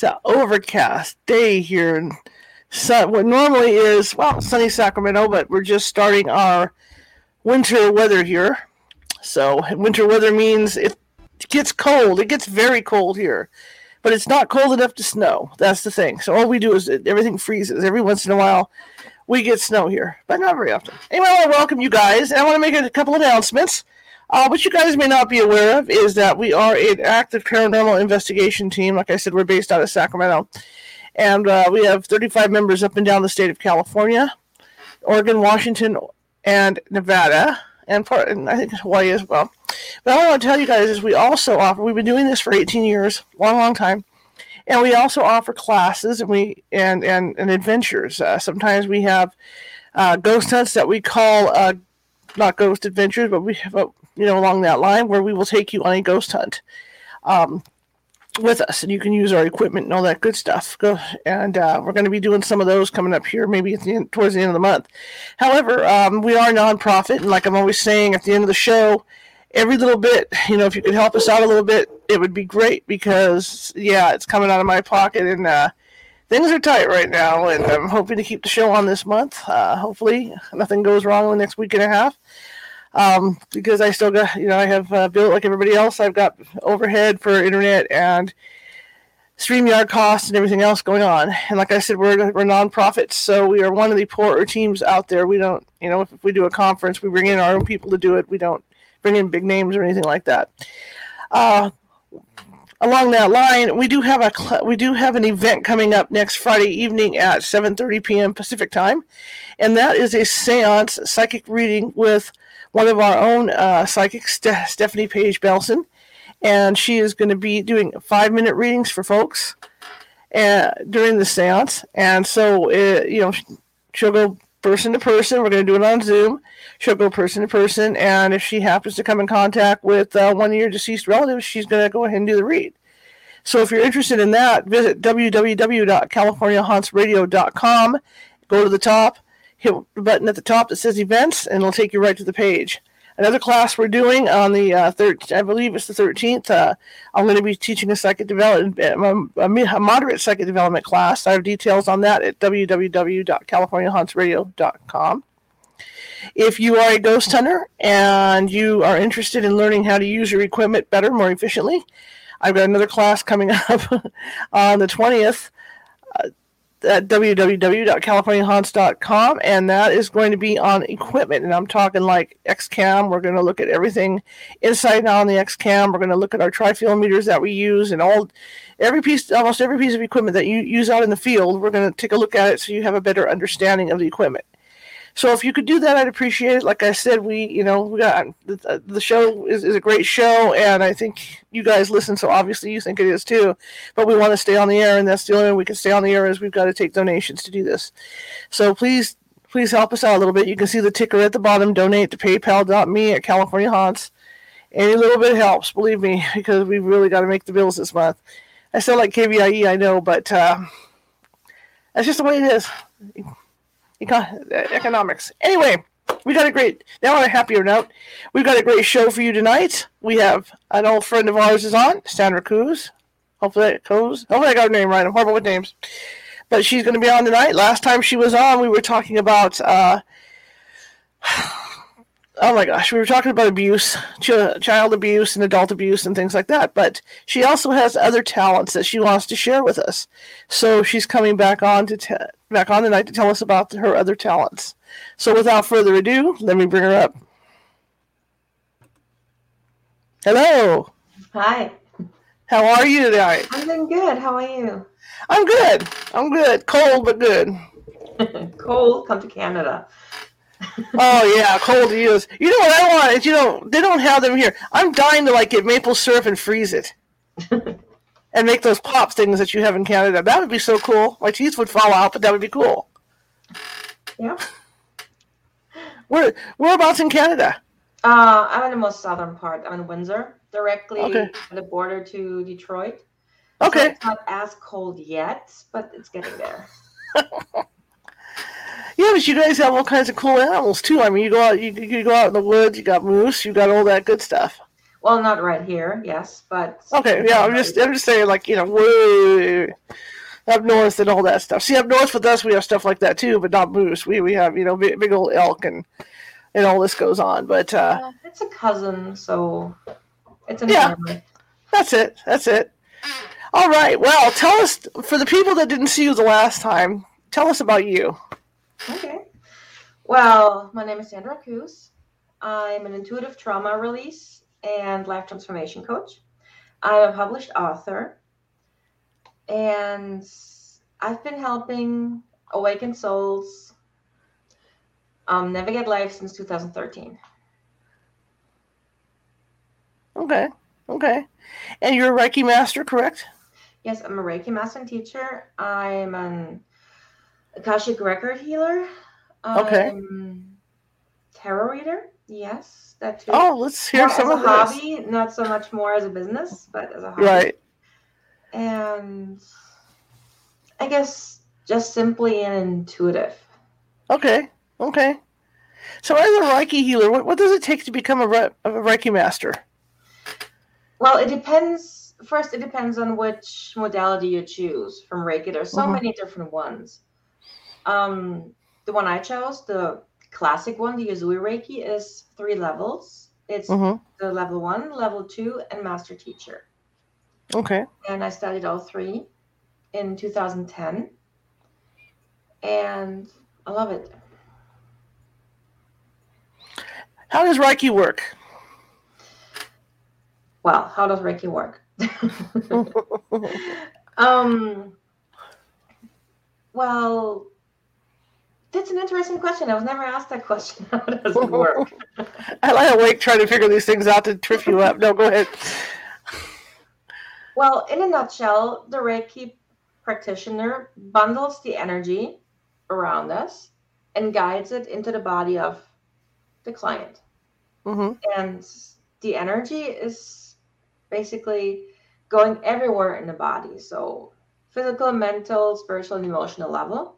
It's an overcast day here in sun, what normally is, well, sunny Sacramento, but we're just starting our winter weather here. So, winter weather means it gets cold. It gets very cold here, but it's not cold enough to snow. That's the thing. So, all we do is everything freezes. Every once in a while, we get snow here, but not very often. Anyway, I want to welcome you guys, and I want to make a couple announcements. Uh, what you guys may not be aware of is that we are an active paranormal investigation team. Like I said, we're based out of Sacramento. And uh, we have 35 members up and down the state of California, Oregon, Washington, and Nevada, and, part, and I think Hawaii as well. But I want to tell you guys is we also offer, we've been doing this for 18 years, long, long time. And we also offer classes and we and and, and adventures. Uh, sometimes we have uh, ghost hunts that we call uh, not ghost adventures, but we have a you know, along that line where we will take you on a ghost hunt um, with us, and you can use our equipment and all that good stuff. Go and uh, we're going to be doing some of those coming up here, maybe at the end, towards the end of the month. However, um, we are nonprofit, and like I'm always saying at the end of the show, every little bit, you know, if you could help us out a little bit, it would be great because yeah, it's coming out of my pocket and. Uh, things are tight right now, and I'm hoping to keep the show on this month. Uh, hopefully, nothing goes wrong in the next week and a half um, because I still got, you know, I have uh, built like everybody else. I've got overhead for internet and StreamYard costs and everything else going on. And like I said, we're, we're nonprofits, so we are one of the poorer teams out there. We don't, you know, if, if we do a conference, we bring in our own people to do it. We don't bring in big names or anything like that. Uh, along that line, we do have a we do have an event coming up next Friday evening at 7:30 p.m. Pacific time, and that is a séance psychic reading with one of our own uh, psychics, Ste- Stephanie Page Belson, and she is going to be doing five minute readings for folks uh, during the seance. And so, uh, you know, she'll go person to person. We're going to do it on Zoom. She'll go person to person, and if she happens to come in contact with uh, one of your deceased relatives, she's going to go ahead and do the read. So if you're interested in that, visit www.californiahauntsradio.com. Go to the top hit the button at the top that says events, and it'll take you right to the page. Another class we're doing on the uh, third, I believe it's the 13th. Uh, I'm going to be teaching a psychic development, um, a, moderate psychic development class. I have details on that at www.californiahauntsradio.com. If you are a ghost hunter and you are interested in learning how to use your equipment better, more efficiently, I've got another class coming up on the 20th. At www.californiahaunts.com, and that is going to be on equipment. And I'm talking like XCAM. We're going to look at everything inside now on the XCAM. We're going to look at our tri-field meters that we use and all every piece, almost every piece of equipment that you use out in the field. We're going to take a look at it so you have a better understanding of the equipment. So if you could do that, I'd appreciate it. Like I said, we, you know, we got the, the show is, is a great show, and I think you guys listen, so obviously you think it is too. But we want to stay on the air, and that's the only way we can stay on the air is we've got to take donations to do this. So please, please help us out a little bit. You can see the ticker at the bottom. Donate to PayPal.me at California Haunts. Any little bit helps, believe me, because we've really got to make the bills this month. I sound like KVIE, I know, but uh, that's just the way it is economics. Anyway, we got a great now on a happier note. We've got a great show for you tonight. We have an old friend of ours is on, Sandra Coos. Hopefully that goes. Hopefully I got her name right. I'm horrible with names. But she's gonna be on tonight. Last time she was on, we were talking about uh oh my gosh, we were talking about abuse, ch- child abuse, and adult abuse, and things like that. But she also has other talents that she wants to share with us. So she's coming back on to back on tonight to tell us about her other talents. So without further ado, let me bring her up. Hello. Hi. How are you tonight? I'm doing good. How are you? I'm good. I'm good. Cold but good. Cold. Come to Canada oh yeah, cold eels. You know what I want is you know they don't have them here. I'm dying to like get maple syrup and freeze it. and make those pop things that you have in Canada. That would be so cool. My teeth would fall out, but that would be cool. Yeah. Where whereabouts in Canada? Uh, I'm in the most southern part. I'm in Windsor, directly Okay. at the border to Detroit. Okay. So it's not as cold yet, but it's getting there. Yeah, but you guys have all kinds of cool animals too. I mean, you go out, you, you go out in the woods. You got moose. You got all that good stuff. Well, not right here, yes, but Okay, yeah. I'm just, I'm just saying, like you know, way up north and all that stuff. See, up north with us, we have stuff like that too, but not moose. We we have you know big, big old elk and and all this goes on. But uh, Uh, it's a cousin, so it's an Yeah. family. that's it. That's it. All right. Well, tell us for the people that didn't see you the last time. Tell us about you. Okay. Well, my name is Sandra Coos. I'm an intuitive trauma release and life transformation coach. I'm a published author, and I've been helping awakened souls um, navigate life since 2013. Okay. Okay. And you're a Reiki master, correct? Yes, I'm a Reiki master and teacher. I'm an Akashic record healer. Okay. I'm tarot reader. Yes, that too. Oh, let's hear More some as of a this. hobby, not so much more as a business, but as a hobby. Right. And I guess just simply an intuitive. Okay. Okay. So, as a Reiki healer, what, what does it take to become a, Re- a Reiki master? Well, it depends. First, it depends on which modality you choose from Reiki. There's so Mhm. many different ones. Um, the one I chose, the classic one, the Usui Reiki, is three levels. It's hmm the level one, level two, and master teacher. Okay. and I studied all three in 2010. And I love it. How does Reiki work? Well, how does Reiki work? um, well, that's an interesting question. I was never asked that question. How does it work? I lie awake trying to figure these things out to trip you up. No, go ahead. Well, in a nutshell, the Reiki practitioner bundles the energy around us and guides it into the body of the client. hmm and the energy is basically going everywhere in the body so physical mental spiritual and emotional level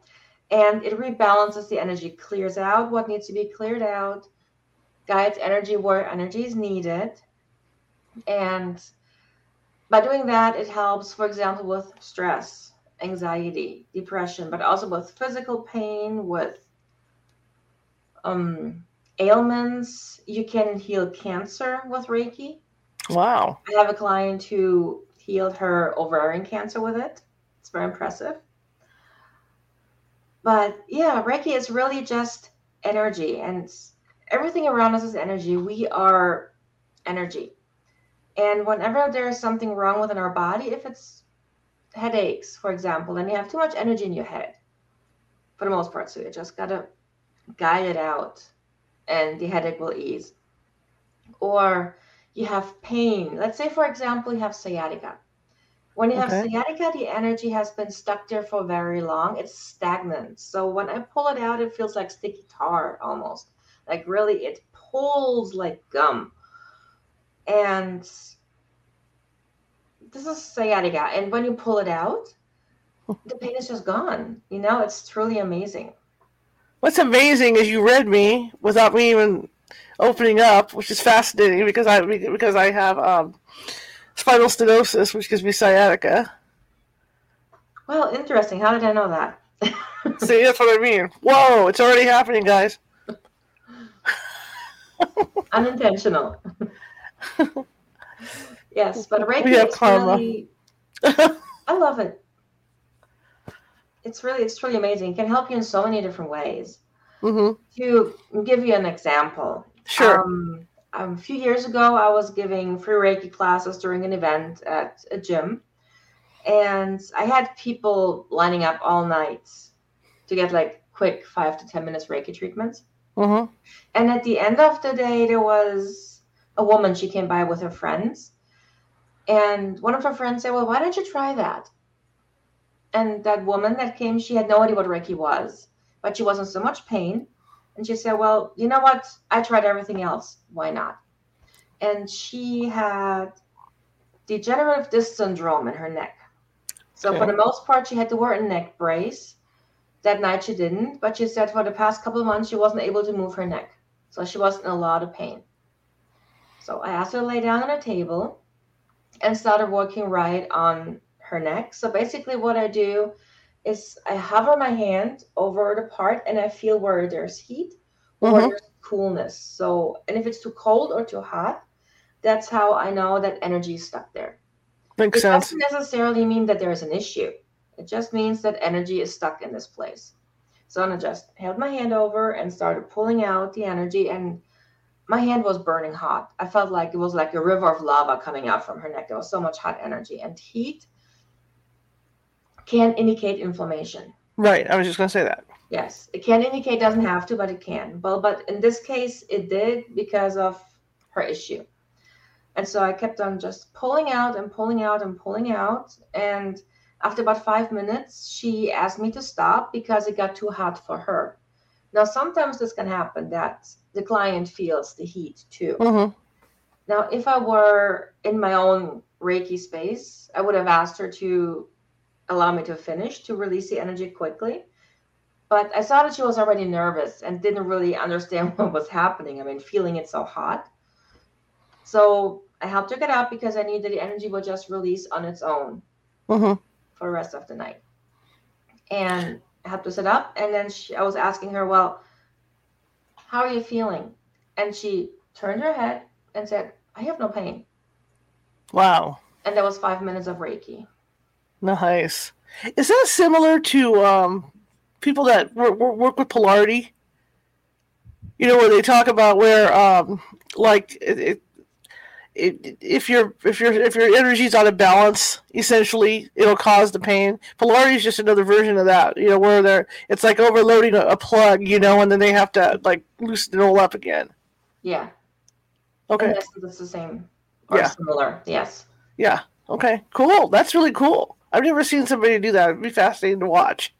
and it rebalances the energy clears out what needs to be cleared out guides energy where energy is needed and by doing that it helps for example with stress anxiety depression but also with physical pain with um ailments. You can heal cancer with Reiki. Wow. I have a client who healed her ovarian cancer with it. It's very impressive. But yeah, Reiki is really just energy, and everything around us is energy. We are energy. And whenever there's something wrong within our body, if it's headaches, for example, and you have too much energy in your head, for the most part, so you just gotta guide it out and the headache will ease. Or you have pain. Let's say, for example, you have sciatica. When you have Okay. sciatica, the energy has been stuck there for very long. It's stagnant. So when I pull it out, it feels like sticky tar almost. Like really, it pulls like gum. And this is sciatica. And when you pull it out, the pain is just gone. You know, it's truly amazing. What's amazing is you read me without me even opening up, which is fascinating because I because I have um, spinal stenosis, which gives me sciatica. Well, interesting. How did I know that? See, that's what I mean. Whoa, it's already happening, guys. Unintentional. yes, but Reiki We have karma. really. I love it. It's really, it's truly amazing. It can help you in so many different ways. hmm To give you an example, Sure. Um, a few years ago, I was giving free Reiki classes during an event at a gym, and I had people lining up all night to get like quick five to ten minutes Reiki treatments. hmm And at the end of the day, there was a woman. She came by with her friends, And one of her friends said, Well, why don't you try that? And that woman that came, she had no idea what Reiki was, but she was in so much pain. And she said, Well, you know what? I tried everything else. Why not? And she had degenerative disc syndrome in her neck. So, okay. for the most part, she had to wear a neck brace. That night she didn't, but she said for the past couple of months she wasn't able to move her neck. So, she was in a lot of pain. So, I asked her to lay down on a table and started working right on her neck. So basically, what I do is I hover my hand over the part and I feel where there's heat or mm-hmm. there's coolness. So, and if it's too cold or too hot, that's how I know that energy is stuck there. Makes it sense. doesn't necessarily mean that there's an issue. It just means that energy is stuck in this place. So I just held my hand over and started pulling out the energy and my hand was burning hot. I felt like it was like a river of lava coming out from her neck. There was so much hot energy and heat can indicate inflammation. Right. I was just going to say that. Yes, it can indicate, doesn't have to, but it can. Well, but in this case, it did because of her issue. And so I kept on just pulling out and pulling out and pulling out. And after about five minutes, she asked me to stop because it got too hot for her. Now, sometimes this can happen that the client feels the heat too. Mm-hmm. Now, if I were in my own Reiki space, I would have asked her to allow me to finish to release the energy quickly. But I saw that she was already nervous and didn't really understand what was happening. I mean, feeling it so hot. So I helped her get up because I knew that the energy would just release on its own mm-hmm. for the rest of the night. And I helped her sit up. And then she, I was asking her, Well, how are you feeling? And she turned her head and said, I have no pain. Wow. And that was five minutes of Reiki. Nice. Is that similar to um, people that work, work with polarity? You know, where they talk about where, um, like, it, it, it, if your if your if your energy's out of balance, essentially, it'll cause the pain. Polarity is just another version of that. You know, where they're it's like overloading a, a plug, you know, and then they have to like loosen it all up again. Yeah. Okay. Yes, it's the same or yeah. similar. Yes. Yeah. Okay. Cool. That's really cool. I've never seen somebody do that. It'd be fascinating to watch.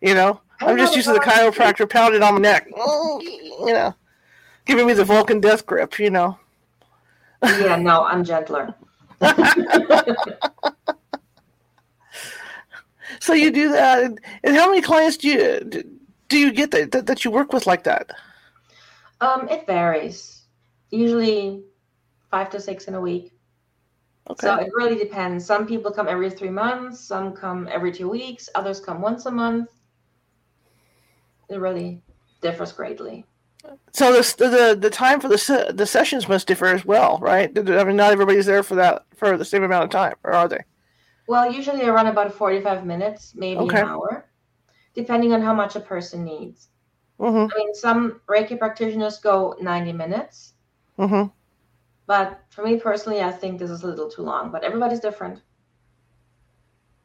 You know, I'm just used to the chiropractor pounding on my neck. You know, giving me the Vulcan death grip. You know. Yeah. No, I'm gentler. so you do that, and, and, how many clients do you do you get that, that that you work with like that? Um, it varies. Usually, five to six in a week. Okay. So it really depends. Some people come every three months, some come every two weeks, others come once a month. It really differs greatly. So the the the time for the the sessions must differ as well, right? I mean, not everybody's there for that for the same amount of time, or are they? Well, usually I run about forty five minutes, maybe okay. an hour, depending on how much a person needs. Mm-hmm. I mean, some Reiki practitioners go ninety minutes. Mm-hmm. But for me personally, I think this is a little too long, but everybody's different.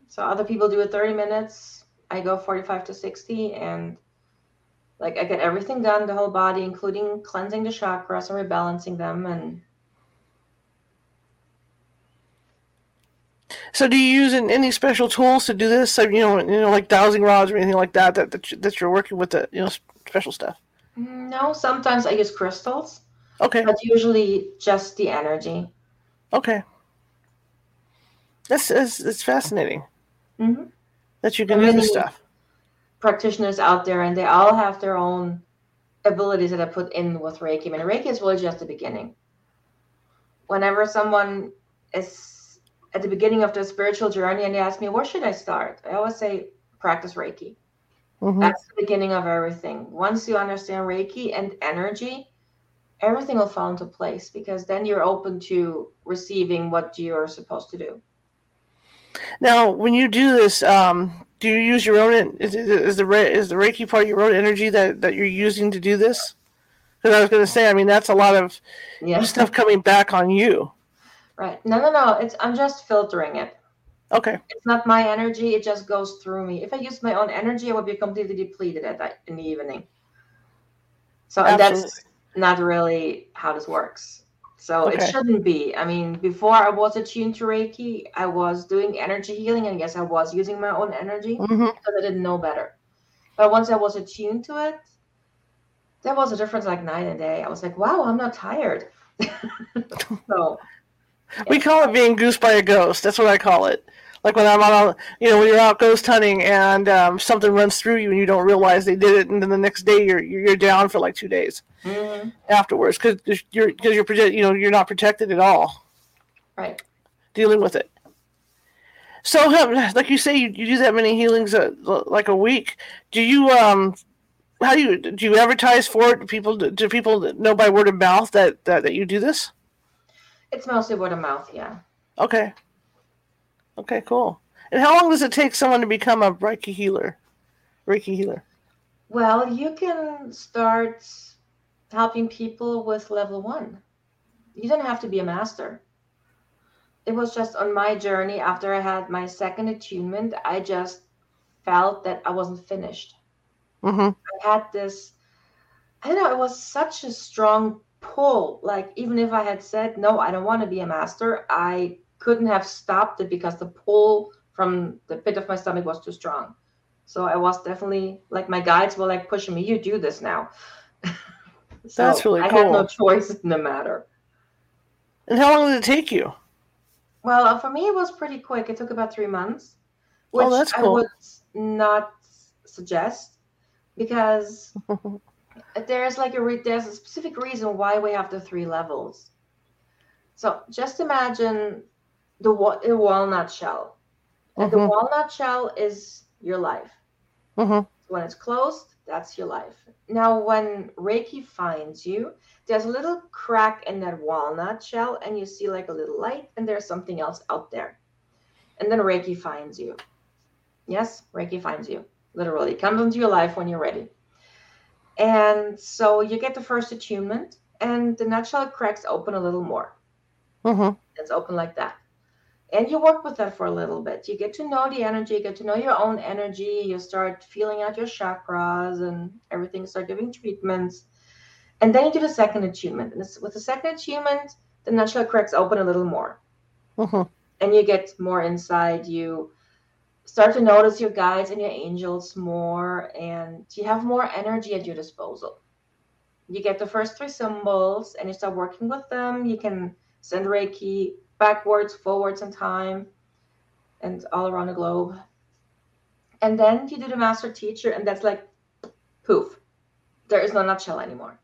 So other people do it 30 minutes. I go 45 to 60 and like I get everything done, the whole body, including cleansing the chakras and rebalancing them and So, do you use any special tools to do this? So, you know, you know, like dowsing rods or anything like that that that, that you're working with the you know special stuff. Mm, no, sometimes I use crystals. Okay. But usually just the energy. Okay. That's that's, that's fascinating. Mm-hmm. That you can do this stuff. Practitioners out there, and they all have their own abilities that I put in with Reiki. I mean, Reiki is really just the beginning. Whenever someone is at the beginning of their spiritual journey and they ask me, where should I start? I always say, practice Reiki. Mm-hmm. That's the beginning of everything. Once you understand Reiki and energy, everything will fall into place because then you're open to receiving what you're supposed to do. Now, when you do this, um, do you use your own? Is, is the is the Reiki part your own energy that, that you're using to do this? Because I was going to say, I mean, that's a lot of yeah. stuff coming back on you. Right. No, no, no. It's I'm just filtering it. Okay. It's not my energy. It just goes through me. If I use my own energy, I would be completely depleted at that in the evening. So and that's not really how this works. So Okay. it shouldn't be. I mean, before I was attuned to Reiki, I was doing energy healing, and yes, I was using my own energy hmm because I didn't know better. But once I was attuned to it, there was a difference like night and day. I was like, wow, I'm not tired. so We call it being goosed by a ghost. That's what I call it. Like when I'm on, a, you know, when you're out ghost hunting and um, something runs through you and you don't realize they did it, and then the next day you're you're down for like two days mhm, afterwards because you're because you're you know you're not protected at all right. dealing with it. So, um, like you say, you, you do that many healings uh, like a week. Do you um, how do you do you advertise for it? Do people do people know by word of mouth that that, that you do this? It's mostly word of mouth, yeah. Okay. Okay, cool. And how long does it take someone to become a Reiki healer? Reiki healer. Well, you can start helping people with level one. You don't have to be a master. It was just on my journey after I had my second attunement, I just felt that I wasn't finished. Mm-hmm. I had this, I don't know, it was such a strong pull. Like, even if I had said, no, I don't want to be a master, I couldn't have stopped it because the pull from the pit of my stomach was too strong. So I was definitely like, my guides were like pushing me, you do this now. so That's really I had no choice in the matter. And how long did it take you? Well, uh, for me, it was pretty quick. It took about three months, which Oh, that's I cool. would not suggest because there's like a re- there's a specific reason why we have the three levels. So just imagine the wa- a walnut shell, and the Mhm. walnut shell is your life. Mm-hmm. When it's closed, that's your life. Now, when Reiki finds you, there's a little crack in that walnut shell, and you see like a little light, and there's something else out there. And then Reiki finds you. Yes, Reiki finds you. Literally comes into your life when you're ready. And so you get the first attunement, and the nutshell cracks open a little more. Mm-hmm. It's open like that. And you work with that for a little bit. You get to know the energy, you get to know your own energy. You start feeling out your chakras and everything, start giving treatments. And then you do the second attunement And it's, with the second attunement the nutshell cracks open a little more. Mm-hmm. And you get more inside. You start to notice your guides and your angels more. And you have more energy at your disposal. You get the first three symbols and you start working with them. You can send Reiki backwards, forwards in time, and all around the globe. And then you do the master teacher, and that's like poof. There is no nutshell anymore.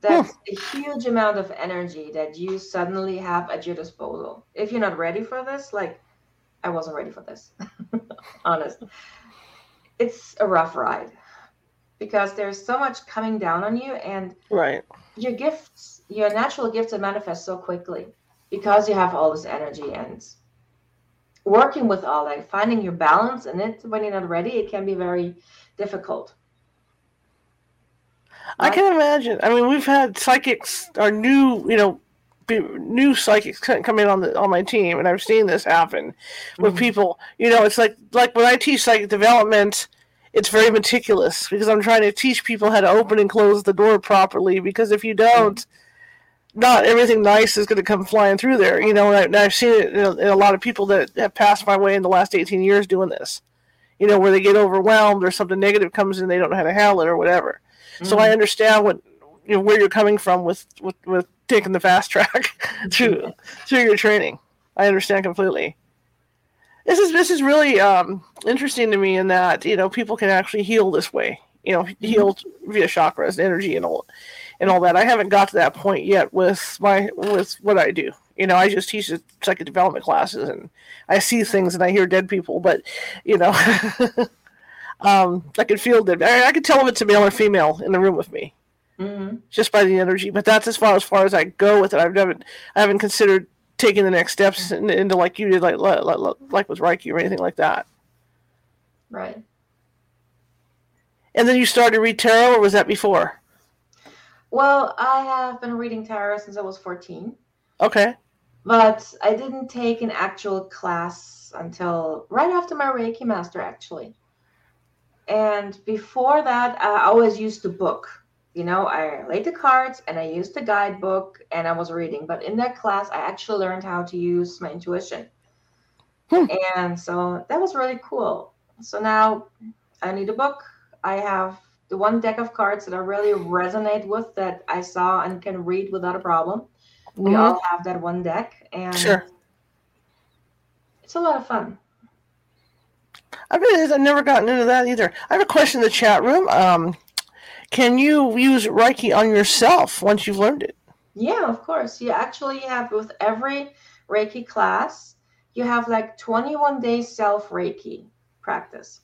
That's a huge amount of energy that you suddenly have at your disposal. If you're not ready for this, like I wasn't ready for this, honest. It's a rough ride because there's so much coming down on you, and Right. your gifts, your natural gifts, are manifest so quickly because you have all this energy and working with all that, finding your balance in it when you're not ready, it can be very difficult. I can imagine. I mean, we've had psychics, our new, you know, new psychics come in on the on my team, and I've seen this happen with Mhm. people. You know, it's like like when I teach psychic development, it's very meticulous because I'm trying to teach people how to open and close the door properly. Because if you don't, not everything nice is going to come flying through there. You know, and, I, I've seen it in a, in a lot of people that have passed my way in the last 18 years doing this. You know, where they get overwhelmed or something negative comes in, they don't know how to handle it or whatever. So I Mhm. understand what you know where you're coming from with with, with taking the fast track to through your training. I understand completely. This is this is really um, interesting to me in that you know people can actually heal this way. You know, heal via chakras, and energy, and all and all that. I haven't got to that point yet with my with what I do. You know, I just teach the psychic development classes, and I see things and I hear dead people. But you know, um, I can feel them. I, I can tell if it's a male or female in the room with me Mhm. just by the energy. But that's as far as far as I go with it. I've never, I haven't considered taking the next steps into, into like you did, like like, like like with Reiki or anything like that. Right. And then you started to read tarot, or was that before? Well, I have been reading tarot since I was 14, Okay. but I didn't take an actual class until right after my Reiki master, actually. And before that, I always used the book you know, I laid the cards and I used the guidebook and I was reading. But in that class, I actually learned how to use my intuition. Hmm. And so that was really cool. So now I need a book. I have the one deck of cards that I really resonate with that I saw and can read without a problem. Mm-hmm. We all have that one deck, and sure. it's a lot of fun. I really, I've never gotten into that either. I have a question in the chat room. Um, can you use Reiki on yourself once you've learned it? Yeah, of course. You actually have with every Reiki class, you have like 21 days self Reiki practice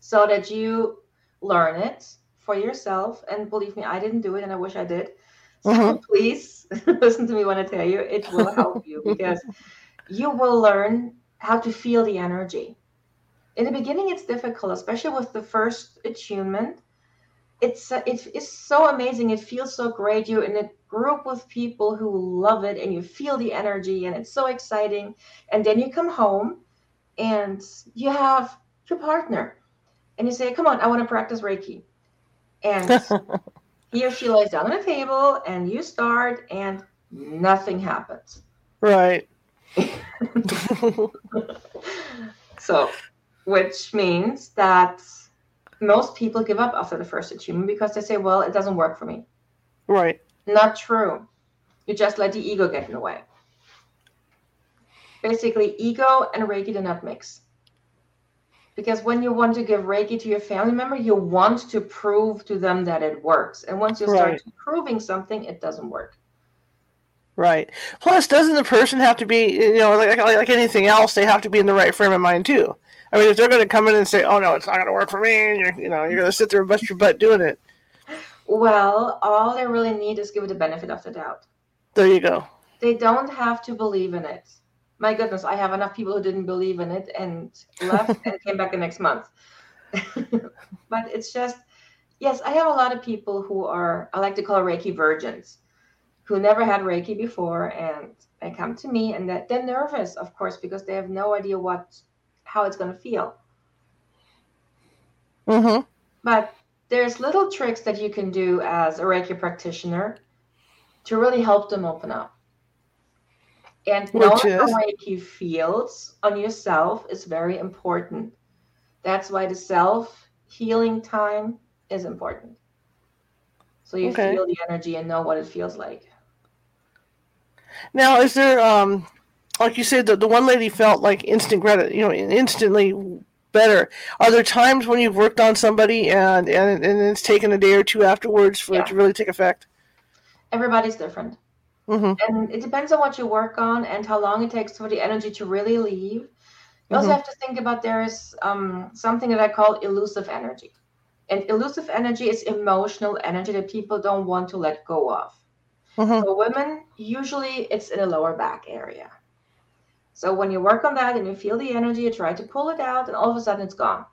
so that you learn it for yourself. And believe me, I didn't do it and I wish I did. So mm-hmm. please listen to me when I tell you it will help you because you will learn how to feel the energy. In the beginning, it's difficult, especially with the first attunement. It's uh, it is so amazing. It feels so great. You're in a group with people who love it, and you feel the energy, and it's so exciting. And then you come home, and you have your partner, and you say, "Come on, I want to practice Reiki," and he or she lays down on a table, and you start, and nothing happens. Right. so, which means that most people give up after the first attunement because they say, well, it doesn't work for me. Right. Not true. You just let the ego get in the way. Basically, ego and Reiki do not mix. Because when you want to give Reiki to your family member, you want to prove to them that it works. And once you start right. proving something, it doesn't work. Right. Plus, doesn't the person have to be, you know, like, like anything else, they have to be in the right frame of mind too. I mean, if they're going to come in and say, "Oh no, it's not going to work for me," and you're, you know, you're going to sit there and bust your butt doing it. Well, all they really need is give it the benefit of the doubt. There you go. They don't have to believe in it. My goodness, I have enough people who didn't believe in it and left and came back the next month. but it's just, yes, I have a lot of people who are, I like to call Reiki virgins who never had Reiki before and they come to me and that they're nervous, of course, because they have no idea what how it's going to feel. Mm-hmm. But there's little tricks that you can do as a Reiki practitioner to really help them open up. And knowing how Reiki feels on yourself is very important. That's why the self healing time is important. So you okay. feel the energy and know what it feels like. Now, is there, um, like you said, the, the one lady felt like instant credit, you know, instantly better. Are there times when you've worked on somebody and and, and it's taken a day or two afterwards for yeah. it to really take effect? Everybody's different. Mm-hmm. And it depends on what you work on and how long it takes for the energy to really leave. You mm-hmm. also have to think about there is um, something that I call elusive energy. And elusive energy is emotional energy that people don't want to let go of. Mm-hmm. For women, usually it's in the lower back area. So when you work on that and you feel the energy, you try to pull it out, and all of a sudden it's gone.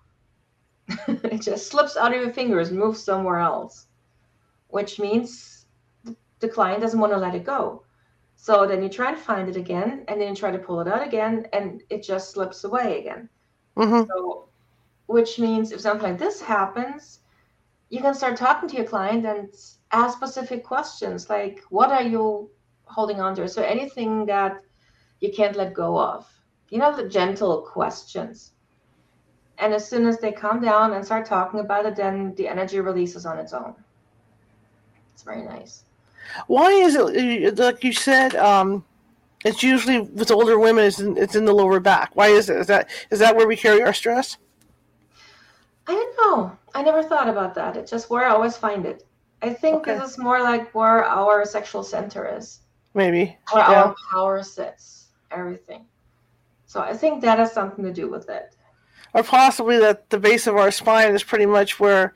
it just slips out of your fingers, and moves somewhere else, which means the client doesn't want to let it go. So then you try to find it again, and then you try to pull it out again, and it just slips away again. Mm-hmm. So, which means if something like this happens, you can start talking to your client and ask specific questions like what are you holding on to so anything that you can't let go of you know the gentle questions and as soon as they calm down and start talking about it then the energy releases on its own it's very nice why is it like you said um it's usually with older women it's in, it's in the lower back why is it is that is that where we carry our stress i don't know i never thought about that it's just where i always find it I think okay. this is more like where our sexual center is. Maybe. Where yeah. our power sits, everything. So I think that has something to do with it. Or possibly that the base of our spine is pretty much where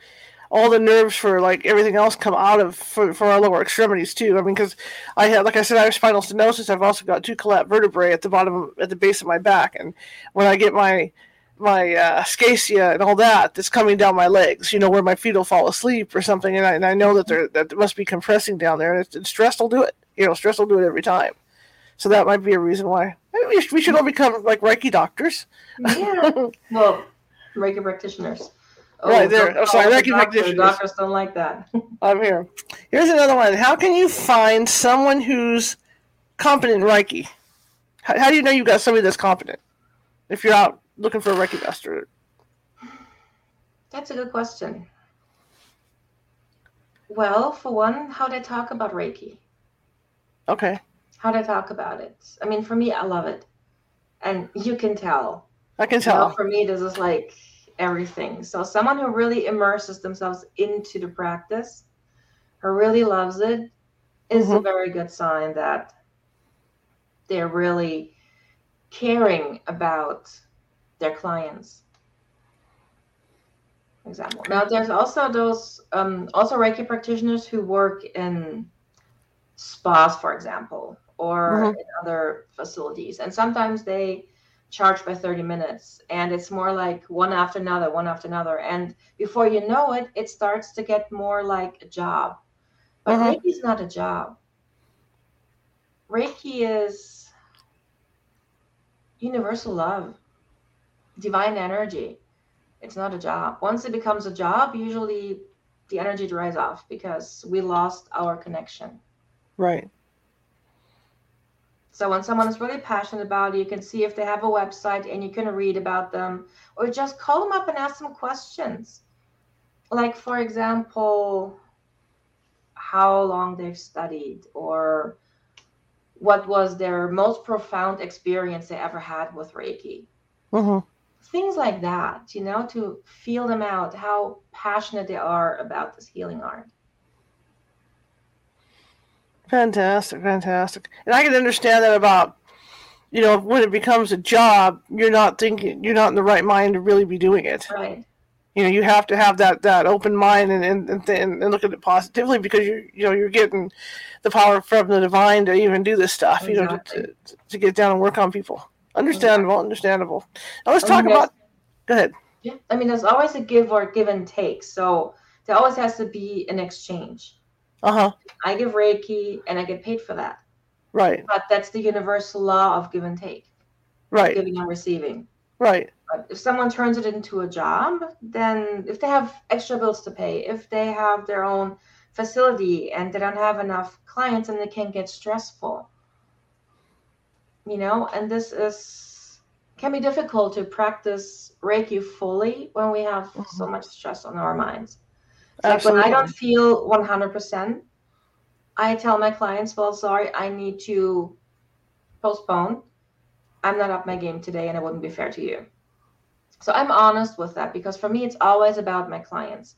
all the nerves for like everything else come out of for, for our lower extremities too. I mean, because I have, like I said, I have spinal stenosis. I've also got two collapsed vertebrae at the bottom, at the base of my back, and when I get my my uh, sciatica and all that that's coming down my legs, you know, where my feet will fall asleep or something. And I, and I know that there that must be compressing down there. And, it's, stress will do it. You know, stress will do it every time. So that might be a reason why we should all become like Reiki doctors. Yeah. well, Reiki practitioners. Oh, right there. don't Oh, sorry, call the Reiki doctor. practitioners. Doctors don't like that. I'm here. Here's another one. How can you find someone who's competent in Reiki? How, how do you know you got somebody that's competent? If you're out looking for a Reiki master, That's a good question. Well, for one, how they talk about Reiki, okay, how they talk about it. I mean, for me, I love it, and you can tell. I can You know, tell. for me, this is like everything. So someone who really immerses themselves into the practice, who really loves it, is a Mhm. very good sign that they're really caring about their clients. Example. Now, there's also those um, also Reiki practitioners who work in spas, for example, or Mhm. in other facilities, and sometimes they charge by 30 minutes. And it's more like one after another one after another. And before you know it it starts to get more like a job. But Mhm. reiki is not a job. Reiki is universal love divine energy. It's not a job. Once it becomes a job usually the energy dries off because we lost our connection. Right. So when someone is really passionate about it, you can see if they have a website and you can read about them, or just call them up and ask them questions. Like for example, how long they've studied, or what was their most profound experience they ever had with Reiki. hmm Things like that, you know, to feel them out, how passionate they are about this healing art. Fantastic, fantastic. And I can understand that about, you know, when it becomes a job, you're not thinking, you're not in the right mind to really be doing it. Right. You know, you have to have that, that open mind and, and, and, th- and look at it positively because you you know you're getting the power from the divine to even do this stuff. You know, to, to, to get down and work on people. Understandable, understandable. Now let's I talk about. Go ahead. Yeah, I mean, there's always a give or give and take. So there always has to be an exchange. Uh huh. I give Reiki and I get paid for that. Right. But that's the universal law of give and take, Right. giving and receiving. Right. But if someone turns it into a job, then if they have extra bills to pay, if they have their own facility and they don't have enough clients, and they can get stressful. You know, and this is can be difficult to practice Reiki fully when we have so much stress on our minds. Like when I don't feel 100%, I tell my clients, well, sorry, I need to postpone. I'm not up my game today and it wouldn't be fair to you. So I'm honest with that because for me, it's always about my clients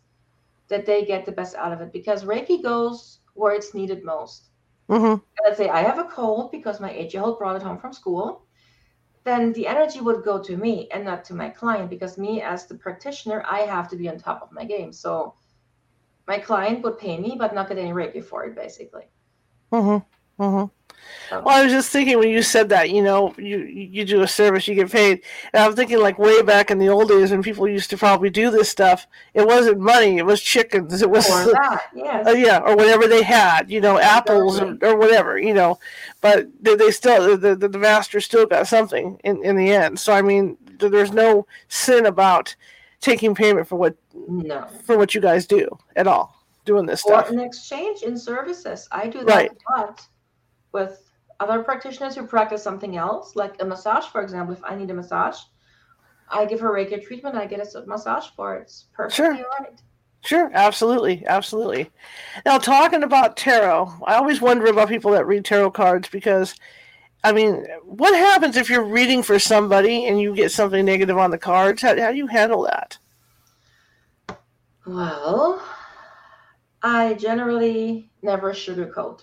that they get the best out of it because Reiki goes where it's needed most. hmm Let's say I have a cold because my eight year old brought it home from school. Then the energy would go to me and not to my client because me, as the practitioner, I have to be on top of my game. So my client would pay me, but not get any Reiki for it, basically. hmm hmm So, Well, I was just thinking when you said that, you know, you you do a service, you get paid. And I'm thinking like way back in the old days when people used to probably do this stuff. It wasn't money; it was chickens. It was for that, yes. uh, yeah, or whatever they had, you know, apples or, or whatever, you know. But they, they still the, the the master still got something in in the end. So I mean, there's no sin about taking payment for what No. for what you guys do at all, doing this Or stuff. an exchange in services. I do that Right. a lot with other practitioners who practice something else, like a massage, for example. If I need a massage, I give her Reiki treatment, I get a massage for it. It's perfectly all right. Sure, absolutely, absolutely. Now, talking about tarot, I always wonder about people that read tarot cards because, I mean, what happens if you're reading for somebody and you get something negative on the cards? How, how do you handle that? Well, I generally never sugarcoat.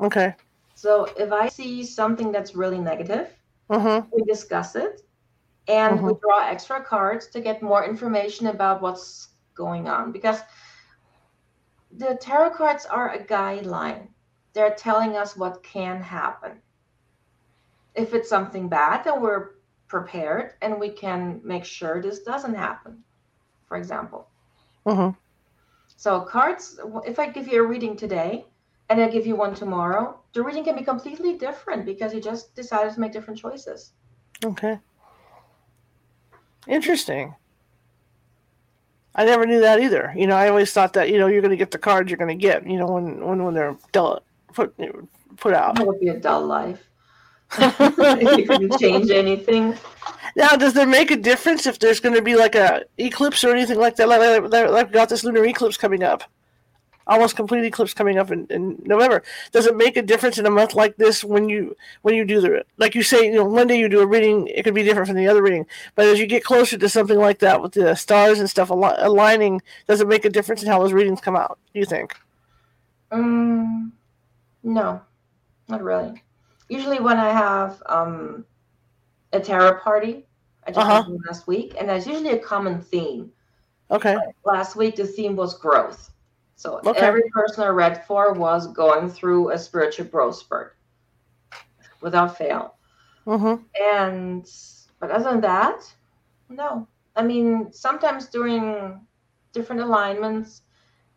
Okay. So if I see something that's really negative, Mm-hmm. we discuss it and we Mhm. draw extra cards to get more information about what's going on because the tarot cards are a guideline they're telling us what can happen if it's something bad then we're prepared and we can make sure this doesn't happen for example Mm-hmm. so cards if i give you a reading today and i give you one tomorrow the reading can be completely different because you just decided to make different choices Okay. Interesting. I never knew that either. You know, I always thought that you know you're going to get the cards you're going to get. You know, when when when they're dealt, put put out. That would be a dull life. If you change anything. Now, does there make a difference if there's going to be like a eclipse or anything like that? Like, like, like we got this lunar eclipse coming up, almost complete eclipse coming up in, in November. Does it make a difference in a month like this when you when you do the like you say you know one day you do a reading it could be different from the other reading, but as you get closer to something like that with the stars and stuff al- aligning, does it make a difference in how those readings come out? Do you think? Um, no, not really. Usually, when I have um, a tarot party, I just Uh-huh. had one last week, and that's usually a common theme. Okay. Last week, the theme was growth. So Okay. every person I read for was going through a spiritual growth spurt without fail. Mm-hmm. And but other than that, no. I mean, sometimes during different alignments,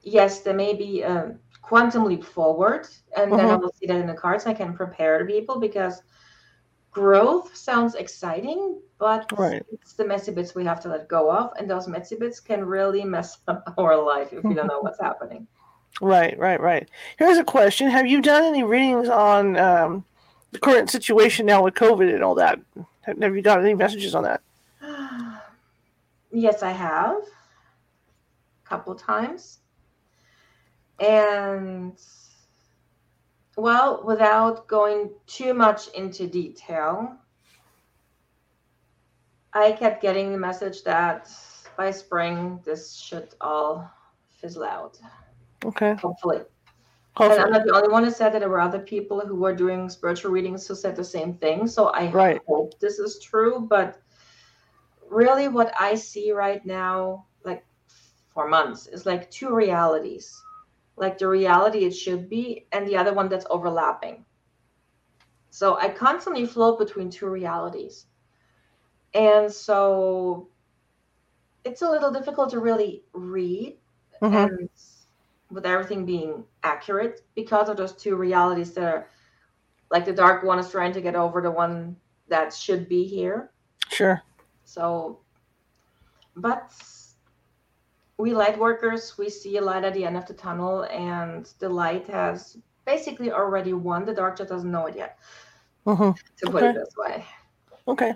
yes, there may be a quantum leap forward, and then I Mhm. will see that in the cards. I can prepare the people because growth sounds exciting, but Right. it's the messy bits we have to let go of, and those messy bits can really mess up our life if we don't know what's happening. Right, right, right. Here's a question: Have you done any readings on um, the current situation now with COVID and all that? Have have you got any messages on that? yes, I have. A couple of times. And well, without going too much into detail, I kept getting the message that by spring this should all fizzle out. Okay. Hopefully. Hopefully. And I'm not the only one who said that there were other people who were doing spiritual readings who said the same thing. So I Right. hope this is true. But really, what I see right now, like for months, is like two realities like the reality it should be, and the other one that's overlapping. So I constantly float between two realities. And so it's a little difficult to really read Mhm. and with everything being accurate because of those two realities that are like the dark one is trying to get over the one that should be here Sure. so but we light workers we see a light at the end of the tunnel and the light has basically already won the dark just doesn't know it yet hmm to put it Okay. this way Okay.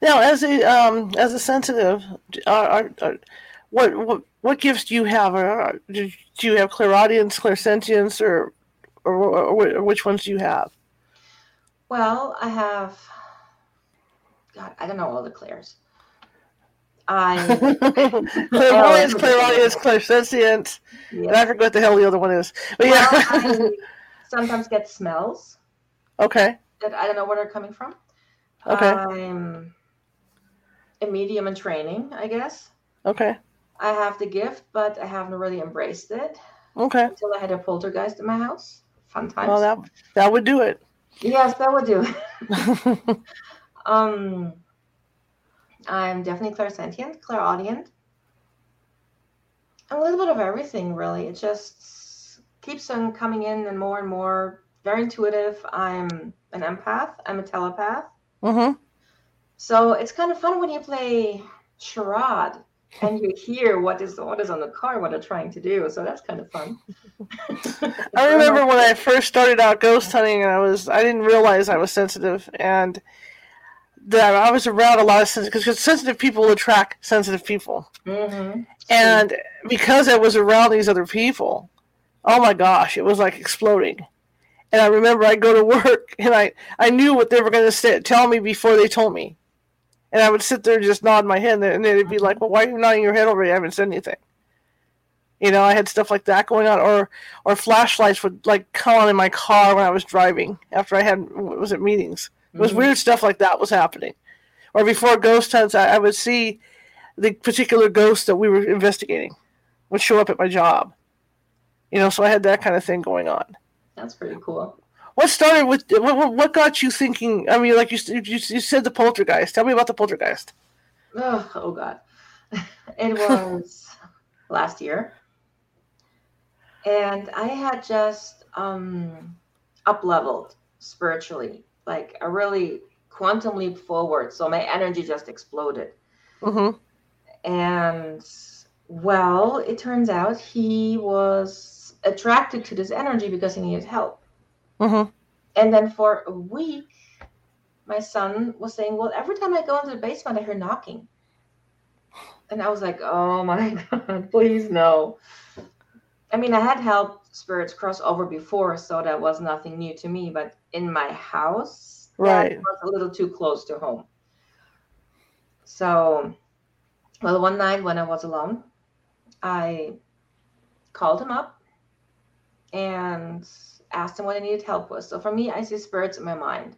Now, as a um, as a sensitive, are, are, are, what what what gifts do you have? Or do, do you have clairaudience, clairsentience, or or, or, or which ones do you have? well i have god i don't know all the clairs i clairvoyance, clairaudience, clairsentience, and I yeah. forget what the hell the other one is. But well, yeah. I sometimes get smells okay. that i don't know where they're coming from Okay. i'm a medium in training i guess Okay. I have the gift, but I haven't really embraced it Okay. until I had a poltergeist in my house. Fun times. Well, that that would do it. Yes, that would do. um, I'm definitely clairsentient, clairaudient. I'm a little bit of everything, really. It just keeps on coming in and more and more. Very intuitive. I'm an empath. I'm a telepath. hmm So it's kind of fun when you play charade and you hear what is what is on the card, what they're trying to do. So that's kind of fun. I remember when I first started out ghost hunting, and I was I didn't realize I was sensitive, and that I was around a lot of sensitive because sensitive people attract sensitive people, hmm and because I was around these other people, oh my gosh, it was like exploding. And I remember I'd go to work, and I I knew what they were going to tell me before they told me, and I would sit there and just nod my head, and they'd be like, "Well, why are you nodding your head already? I haven't said anything." You know, I had stuff like that going on, or or flashlights would like come on in my car when I was driving after I had was at meetings. It was Mhm. weird stuff like that was happening, or before ghost hunts, I, I would see the particular ghost that we were investigating would show up at my job. You know, so I had that kind of thing going on. That's pretty cool. What started with what, what- what got you thinking? I mean, like you, you you said the poltergeist. Tell me about the poltergeist. Oh, oh God. It was last year. And I had just um up leveled spiritually, like a really quantum leap forward. So my energy just exploded. Mm-hmm. And Well, it turns out he was attracted to this energy because he needed help. Mm-hmm. And then for a week, my son was saying, Well, every time I go into the basement, I hear knocking. And I was like, Oh my God, please no. I mean, I had helped spirits cross over before, so that was nothing new to me. But in my house, Right. was a little too close to home. So, well, one night when I was alone, I called him up and asked him what I needed help with. So for me, I see spirits in my mind.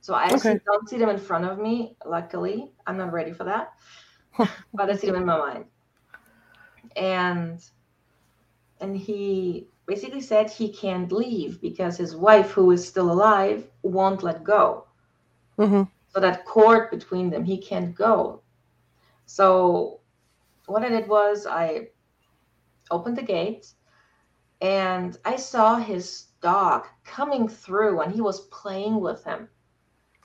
So I actually Okay. don't see them in front of me. Luckily, I'm not ready for that, but I see them in my mind. And and he basically said he can't leave because his wife, who is still alive, won't let go. Mm-hmm. So that cord between them, he can't go. So what I did was I opened the gate and I saw his dog coming through and he was playing with him.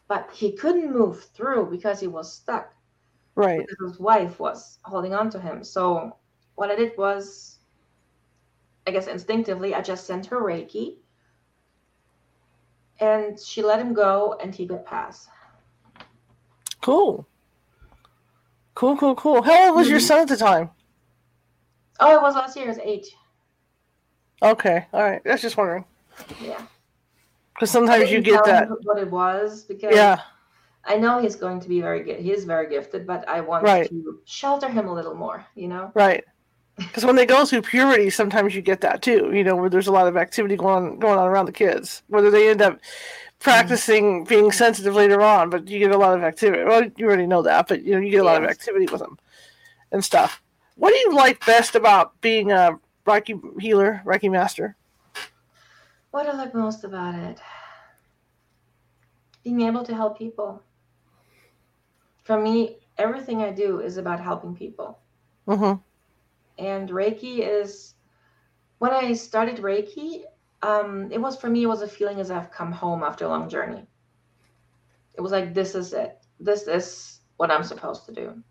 But he couldn't move through because he was stuck Right. because his wife was holding on to him. So what I did was, I guess instinctively, I just sent her Reiki, and she let him go, and he could pass. Cool. Cool, cool, cool. How old was your Mhm. son at the time? Oh, it was last year. It was eight. Okay. All right. That's just wondering. Yeah. Because sometimes you get that. what it was because Yeah. I know he's going to be very good. He is very gifted, but I want Right. to shelter him a little more. You know. Right. Because when they go through puberty, sometimes you get that too. You know, where there's a lot of activity going on, going on around the kids. Whether they end up practicing being sensitive later on, but you get a lot of activity. Well, you already know that, but you know, you get a lot of activity with them and stuff. What do you like best about being a Reiki healer, Reiki master? What I like most about it, being able to help people. For me, everything I do is about helping people. Mm-hmm. And reiki is when i started reiki um it was for me it was a feeling as i've come home after a long journey. It was like this is it. This is what i'm supposed to do.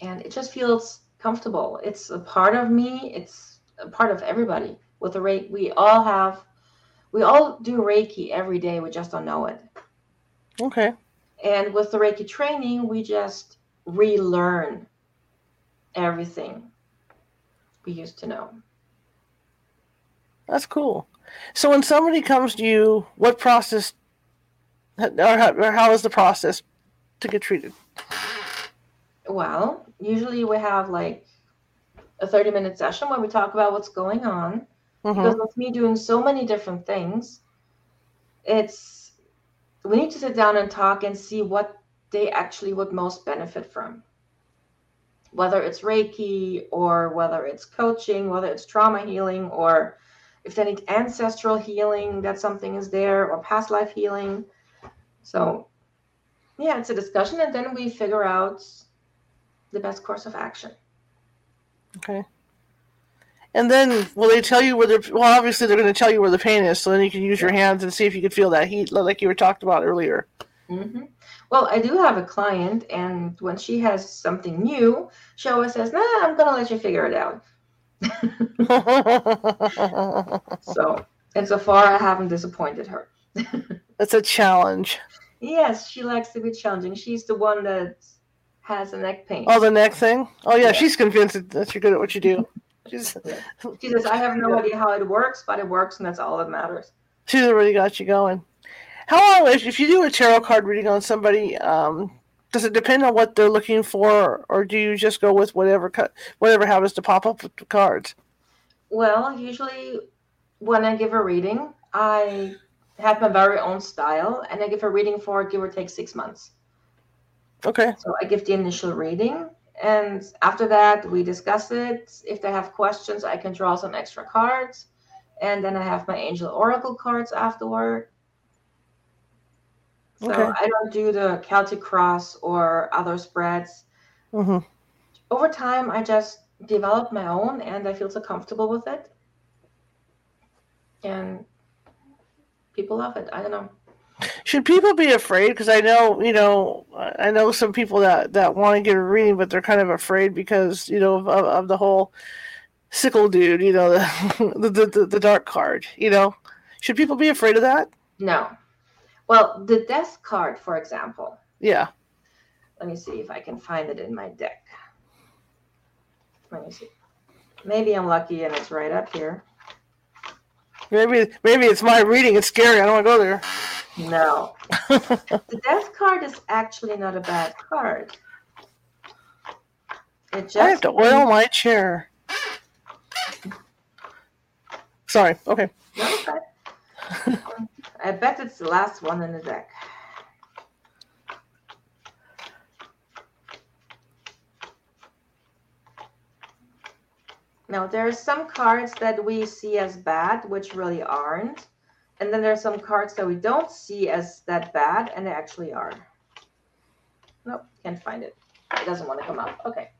And it just feels comfortable. It's a part of me. It's a part of everybody. With the reiki we all have we all do reiki every day. We just don't know it. Okay. and with the reiki training we just relearn everything we used to know. That's cool. So when somebody comes to you, what process, or how, or how is the process to get treated? Well, usually we have like a 30 minute session where we talk about what's going on. hmm Because with me doing so many different things, it's we need to sit down and talk and see what they actually would most benefit from. Whether it's Reiki or whether it's coaching, whether it's trauma healing, or if they need ancestral healing, that something is there, or past life healing. So, yeah, it's a discussion, and then we figure out the best course of action. Okay. And then will they tell you where they're? Well, obviously they're going to tell you where the pain is, so then you can use your hands and see if you can feel that heat, like you were talked about earlier. hmm Well, I do have a client, and when she has something new, she always says, "Nah, I'm gonna let you figure it out." So, and so far, I haven't disappointed her. That's a challenge. Yes, she likes to be challenging. She's the one that has a neck pain. Oh, the neck thing. Oh yeah, Yeah. she's convinced that- you're good at what you do. She's She says, "I have no idea how it works, but it works, and that's all that matters." she's already got you going. How long if, if you do a tarot card reading on somebody? Um, does it depend on what they're looking for, or do you just go with whatever cut whatever happens to pop up with the cards? Well, usually when I give a reading, I have my very own style, and I give a reading for give or take six months. Okay. So I give the initial reading, and after that, we discuss it. If they have questions, I can draw some extra cards, and then I have my angel oracle cards afterward. So Okay. I don't do the Celtic cross or other spreads. hmm Over time, I just develop my own, and I feel so comfortable with it, and people love it. I don't know. Should people be afraid? Because I know, you know, I know some people that, that want to get a reading, but they're kind of afraid because, you know, of, of the whole sickle dude, you know, the, the, the, the dark card, you know. Should people be afraid of that? No. Well, the death card, for example. Yeah. Let me see if I can find it in my deck. Let me see. Maybe I'm lucky and it's right up here. Maybe maybe it's my reading. It's scary. I don't want to go there. No. the death card is actually not a bad card. It just I have to oil my chair. Sorry. Okay. okay. I bet it's the last one in the deck. Now, there are some cards that we see as bad, which really aren't. And then there are some cards that we don't see as that bad, and they actually are. Nope, can't find it. It doesn't want to come up. Okay.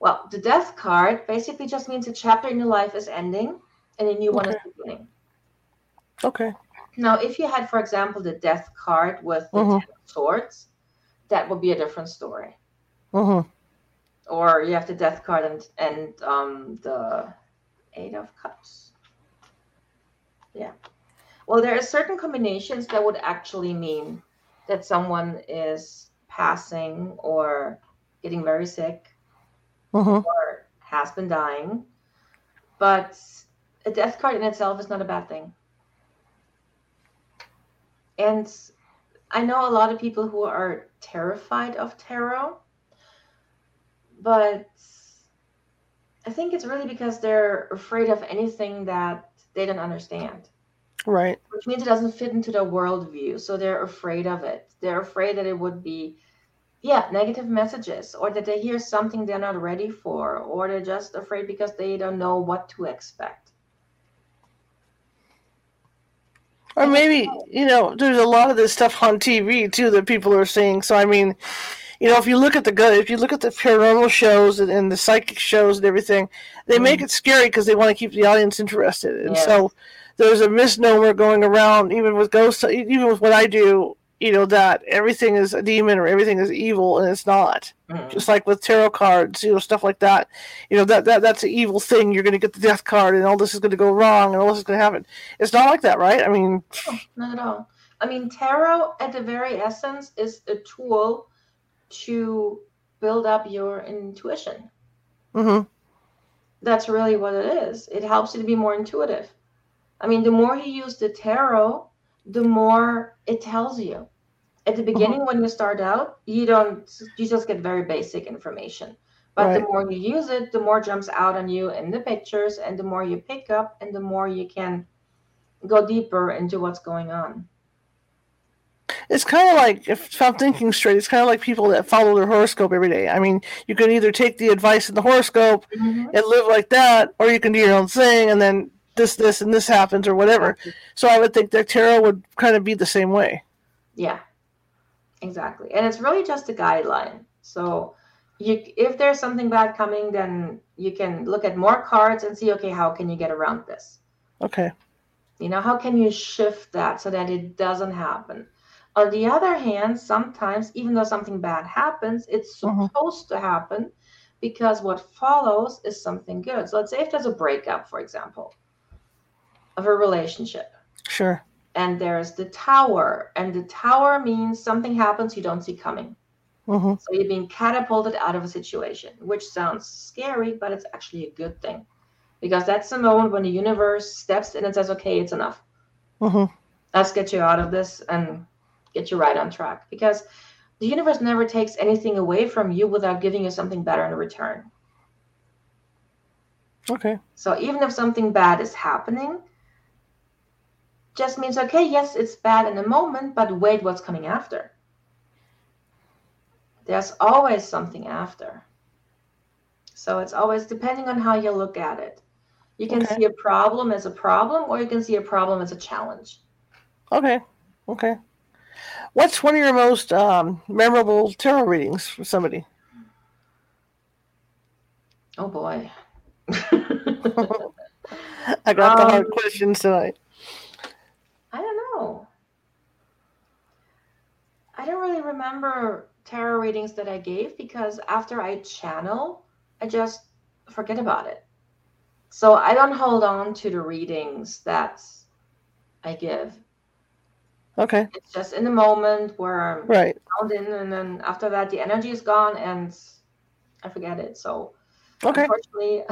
Well, the death card basically just means a chapter in your life is ending and a new okay. one is beginning. Okay. Now, if you had, for example, the death card with the mm-hmm. Ten of Swords, that would be a different story. Mm-hmm or you have the death card and and um, the eight of cups yeah well there are certain combinations that would actually mean that someone is passing or getting very sick uh-huh. or has been dying but a death card in itself is not a bad thing and i know a lot of people who are terrified of tarot but I think it's really because they're afraid of anything that they don't understand. Right. Which means it doesn't fit into their worldview. So they're afraid of it. They're afraid that it would be, yeah, negative messages or that they hear something they're not ready for or they're just afraid because they don't know what to expect. Or maybe, you know, there's a lot of this stuff on TV too that people are seeing. So, I mean, you know, if you look at the if you look at the paranormal shows and, and the psychic shows and everything, they mm. make it scary because they want to keep the audience interested. And yes. so there's a misnomer going around, even with ghosts, even with what I do. You know that everything is a demon or everything is evil, and it's not. Mm. Just like with tarot cards, you know, stuff like that. You know that, that that's an evil thing. You're going to get the death card, and all this is going to go wrong, and all this is going to happen. It's not like that, right? I mean, no, not at all. I mean, tarot at the very essence is a tool to build up your intuition. Mm-hmm. That's really what it is. It helps you to be more intuitive. I mean, the more you use the tarot, the more it tells you. At the beginning, mm-hmm. when you start out, you don't, you just get very basic information. But right. the more you use it, the more jumps out on you in the pictures, and the more you pick up, and the more you can go deeper into what's going on it's kind of like if I'm thinking straight, it's kind of like people that follow their horoscope every day. I mean, you can either take the advice in the horoscope mm-hmm. and live like that, or you can do your own thing, and then this, this, and this happens, or whatever. So I would think that tarot would kind of be the same way. Yeah, exactly, and it's really just a guideline. So you, if there's something bad coming, then you can look at more cards and see, okay, how can you get around this? Okay. You know, how can you shift that so that it doesn't happen? On the other hand, sometimes, even though something bad happens, it's mm-hmm. supposed to happen because what follows is something good. So let's say if there's a breakup, for example, of a relationship. Sure. And there's the tower, and the tower means something happens you don't see coming. Mm-hmm. So you're being catapulted out of a situation, which sounds scary, but it's actually a good thing because that's the moment when the universe steps in and says, "Okay, it's enough. Mm-hmm. Let's get you out of this and get you right on track because the universe never takes anything away from you without giving you something better in return. Okay. So even if something bad is happening, just means okay, yes, it's bad in the moment, but wait what's coming after. There's always something after. So it's always depending on how you look at it. You can okay. see a problem as a problem, or you can see a problem as a challenge. Okay. Okay. What's one of your most um, memorable tarot readings for somebody? Oh boy. I got um, the hard um, questions tonight. I don't know. Remember tarot readings that I gave because after I channel, I just forget about it. So I don't hold on to the readings that I give. Okay. It's just in the moment where I'm Right. found in, and then after that, the energy is gone and I forget it. So Okay. unfortunately,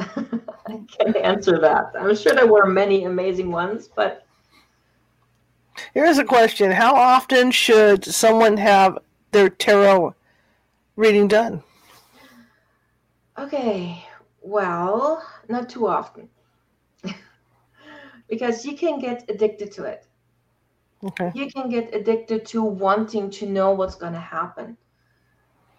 I can't answer that. I'm sure there were many amazing ones, but Here's a question: How often should someone have their tarot reading done? Okay, well, not too often. because you can get addicted to it. Okay. You can get addicted to wanting to know what's going to happen.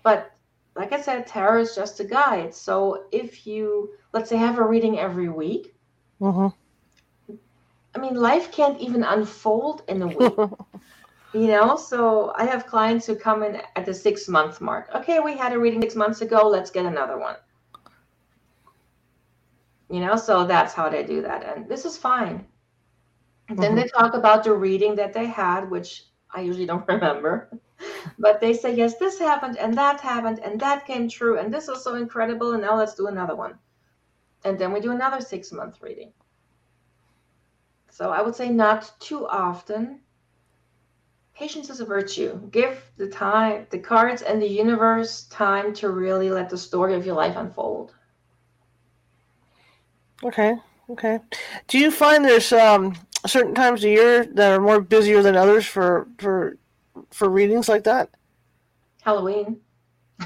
But like I said, tarot is just a guide. So if you, let's say, have a reading every week, hmm I mean, life can't even unfold in a week. you know so i have clients who come in at the six month mark. Okay we had a reading six months ago. Let's get another one. You know so that's how they do that. And this is fine. Then they mm-hmm. talk about the reading that they had which i usually don't remember. But they say yes this happened and that happened and that came true and this is so incredible and now let's do another one. And then we do another six month reading so i would say not too often patience is a virtue. Give the time, the cards and the universe time to really let the story of your life unfold. Okay. Okay. Do you find there's um, certain times of year that are more busier than others for for for readings like that? Halloween.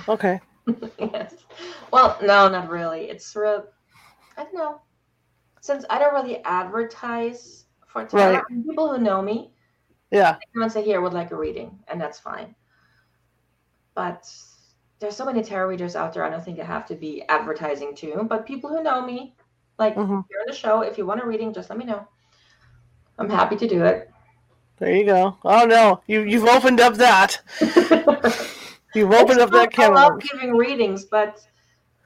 Okay. yes. Well, no, not really. It's real. I don't know. Since I don't really advertise for tarot, Right. people who know me, Yeah. once a year would like a reading, and that's fine. But there's so many tarot readers out there. I don't think I have to be advertising to. But people who know me, like hmm here on the show, if you want a reading, just let me know. I'm happy to do it. There you go. Oh no, you you've opened up that. You've opened up that I can of love giving readings, but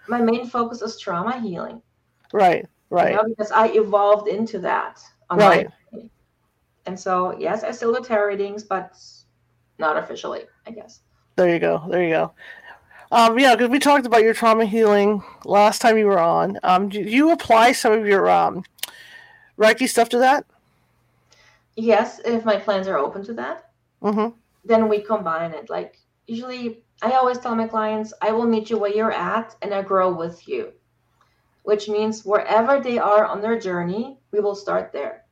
my main focus is trauma healing. Right. You Right. know, because I evolved into that on Right. And so, yes, I still do tarot readings, but not officially, I guess. There you go. There you go. Um, yeah, because we talked about your trauma healing last time you were on. Um, do you apply some of your um, Reiki stuff to that? Yes, if my plans are open to that, Mm-hmm. then we combine it. Like usually, I always tell my clients, I will meet you where you're at and I grow with you, which means wherever they are on their journey, we will start there.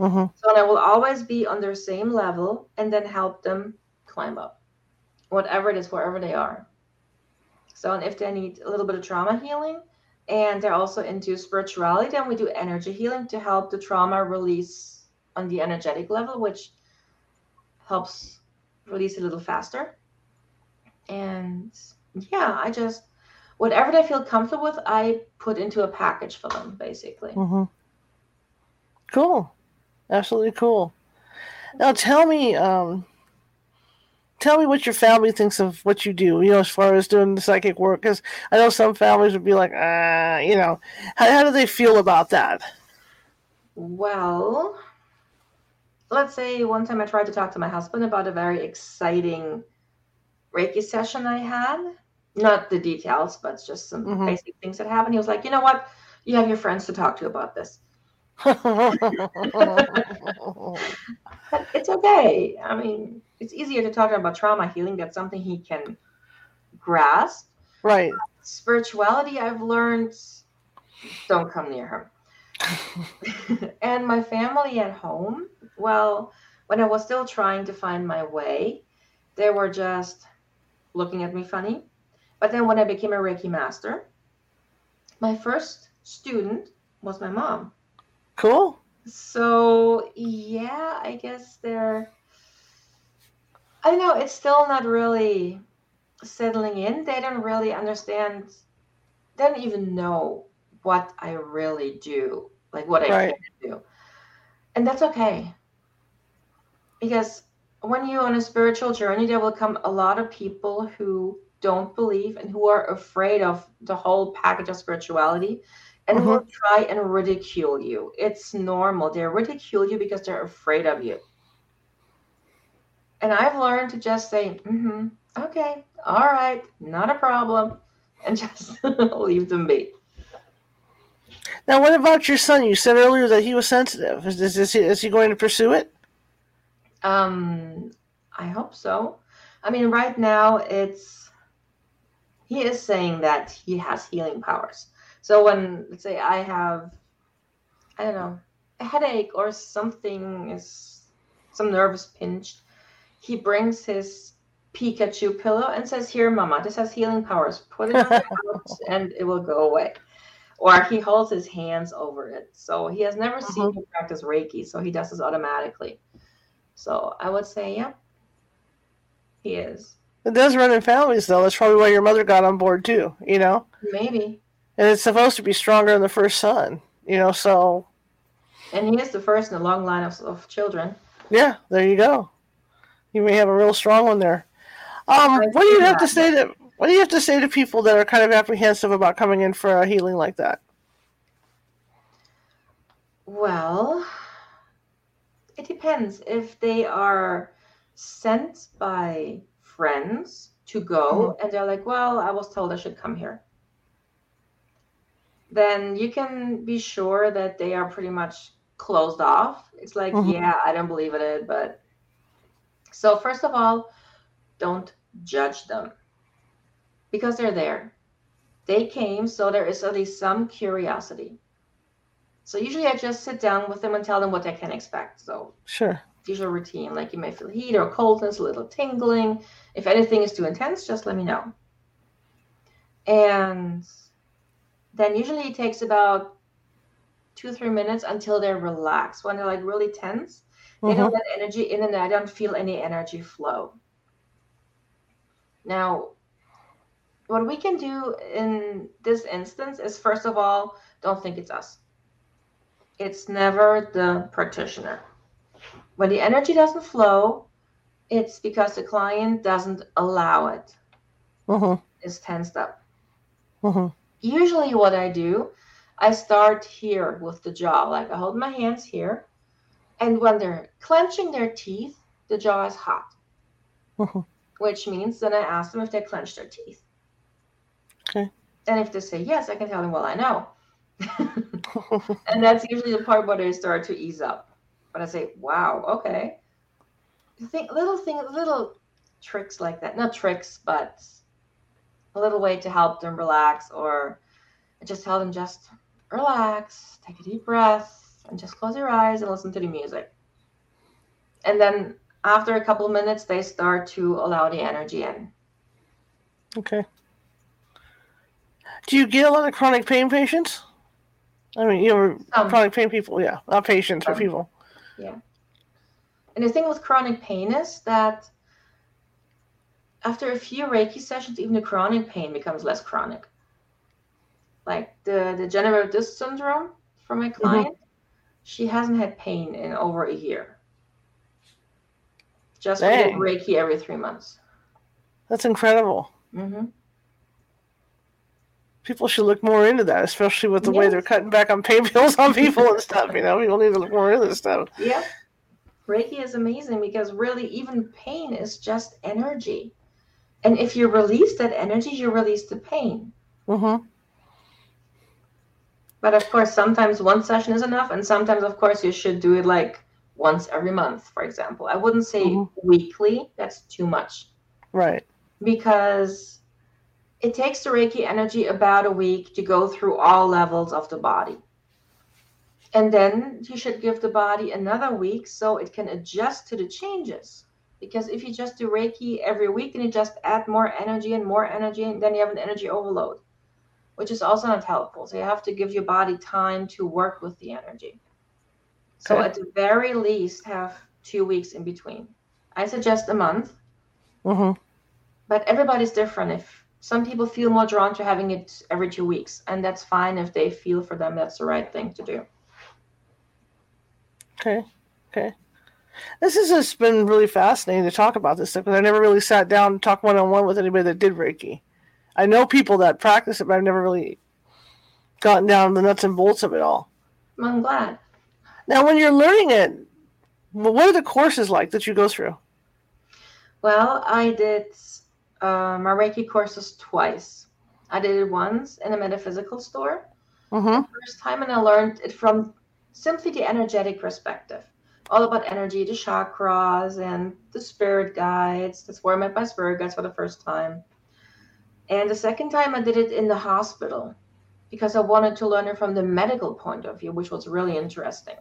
Mm-hmm. So I will always be on their same level and then help them climb up, whatever it is, wherever they are. So, and if they need a little bit of trauma healing and they're also into spirituality, then we do energy healing to help the trauma release on the energetic level, which helps release a little faster. And yeah, I just, whatever they feel comfortable with, I put into a package for them, basically. Mm-hmm. Cool. Absolutely cool. Now tell me, um, tell me what your family thinks of what you do. You know, as far as doing the psychic work, because I know some families would be like, ah, you know, how, how do they feel about that? Well, let's say one time I tried to talk to my husband about a very exciting Reiki session I had. Not the details, but just some Mhm. basic things that happened. He was like, you know what? You have your friends to talk to about this. But it's okay. I mean, it's easier to talk about trauma healing. That's something he can grasp. right. Spirituality, I've learned, don't come near him. and my family at home, well, when I was still trying to find my way, they were just looking at me funny. But then when I became a Reiki master, my first student was my mom. Cool. So, yeah, I guess they're, I don't know, it's still not really settling in. They don't really understand, they don't even know what I really do, like what I Right. do. And that's okay. Because when you're on a spiritual journey, there will come a lot of people who don't believe and who are afraid of the whole package of spirituality and will try and ridicule you. It's normal. They ridicule you because they're afraid of you. And I've learned to just say, mm-hmm, okay, all right, not a problem, and just leave them be. Now, what about your son? You said earlier that he was sensitive. Is, is, is, he, is he going to pursue it? Um, I hope so. I mean, right now it's he is saying that he has healing powers. So when let's say I have, I don't know, a headache or something is some nervous pinch, he brings his Pikachu pillow and says, "Here, Mama, this has healing powers. Put it on and it will go away." Or he holds his hands over it. So he has never seen Mhm. me practice Reiki, so he does this automatically. So I would say, yeah, he is. It does run in families, though. That's probably why your mother got on board too. You know, Maybe. and it's supposed to be stronger in the first son. You know, so And he is the first in a long line of, of children. yeah, there you go. You may have a real strong one there. Um, what do you have to say to what do you have to say to people that are kind of apprehensive about coming in for a healing like that? Well, it depends. If they are sent by friends to go and they're like, well, I was told I should come here, then you can be sure that they are pretty much closed off. It's like, Mhm. yeah, I don't believe in it, but so first of all, don't judge them because they're there. They came, so there is at least some curiosity. So usually I just sit down with them and tell them what they can expect. So Sure. Usual routine, like you may feel heat or coldness, a little tingling. If anything is too intense, just let me know. And then usually it takes about two, three minutes until they're relaxed. When they're like really tense, they Mhm. don't let energy in and I don't feel any energy flow. Now, what we can do in this instance is first of all, don't think it's us. It's never the practitioner. When the energy doesn't flow, it's because the client doesn't allow it, Mhm. is tensed up. Mhm. Usually, what I do, I start here with the jaw. Like I hold my hands here, and when they're clenching their teeth, the jaw is hot, Mhm. which means then I ask them if they clench their teeth. Okay. And if they say yes, I can tell them, well, I know. and that's usually the part where they start to ease up. But I say, wow, okay. Think little thing, little tricks like that. Not tricks, but a little way to help them relax, or just tell them just relax, take a deep breath, and just close your eyes and listen to the music. And then after a couple of minutes, they start to allow the energy in. Okay. Do you get a lot of chronic pain patients? I mean, you know, Some. chronic pain people, yeah, not patients, but Some. People. And the thing with chronic pain is that after a few Reiki sessions, even the chronic pain becomes less chronic. Like the degenerative disc syndrome for my client, she hasn't had pain in over a year. Just Reiki every three months. That's incredible. hmm People should look more into that, especially with the way they're cutting back on pain bills on people and stuff. You know, people need to look more into this stuff. Yeah. Reiki is amazing because really, even pain is just energy. And if you release that energy, you release the pain. Mm-hmm. But of course, sometimes one session is enough, and sometimes, of course, you should do it like once every month, for example. I wouldn't say Mhm. weekly, that's too much Right. because it takes the Reiki energy about a week to go through all levels of the body. And then you should give the body another week so it can adjust to the changes. Because if you just do Reiki every week, then you just add more energy and more energy, and then you have an energy overload, which is also not helpful. So you have to give your body time to work with the energy. So Okay. at the very least, have two weeks in between. I suggest a month, Mm-hmm. but everybody's different. If some people feel more drawn to having it every two weeks, and that's fine if they feel for them that's the right thing to do. Okay. Okay. This has just been really fascinating to talk about this stuff because I never really sat down and talked one on one with anybody that did Reiki. I know people that practice it, but I've never really gotten down the nuts and bolts of it all. I'm glad. Now, when you're learning it, what are the courses like that you go through? Well, I did uh, my Reiki courses twice. I did it once in a metaphysical store. Mm-hmm. First time, and I learned it from simply the energetic perspective. All about energy, the chakras, and the spirit guides. That's where I met my spirit guides for the first time. And the second time, I did it in the hospital because I wanted to learn it from the medical point of view, which was really interesting.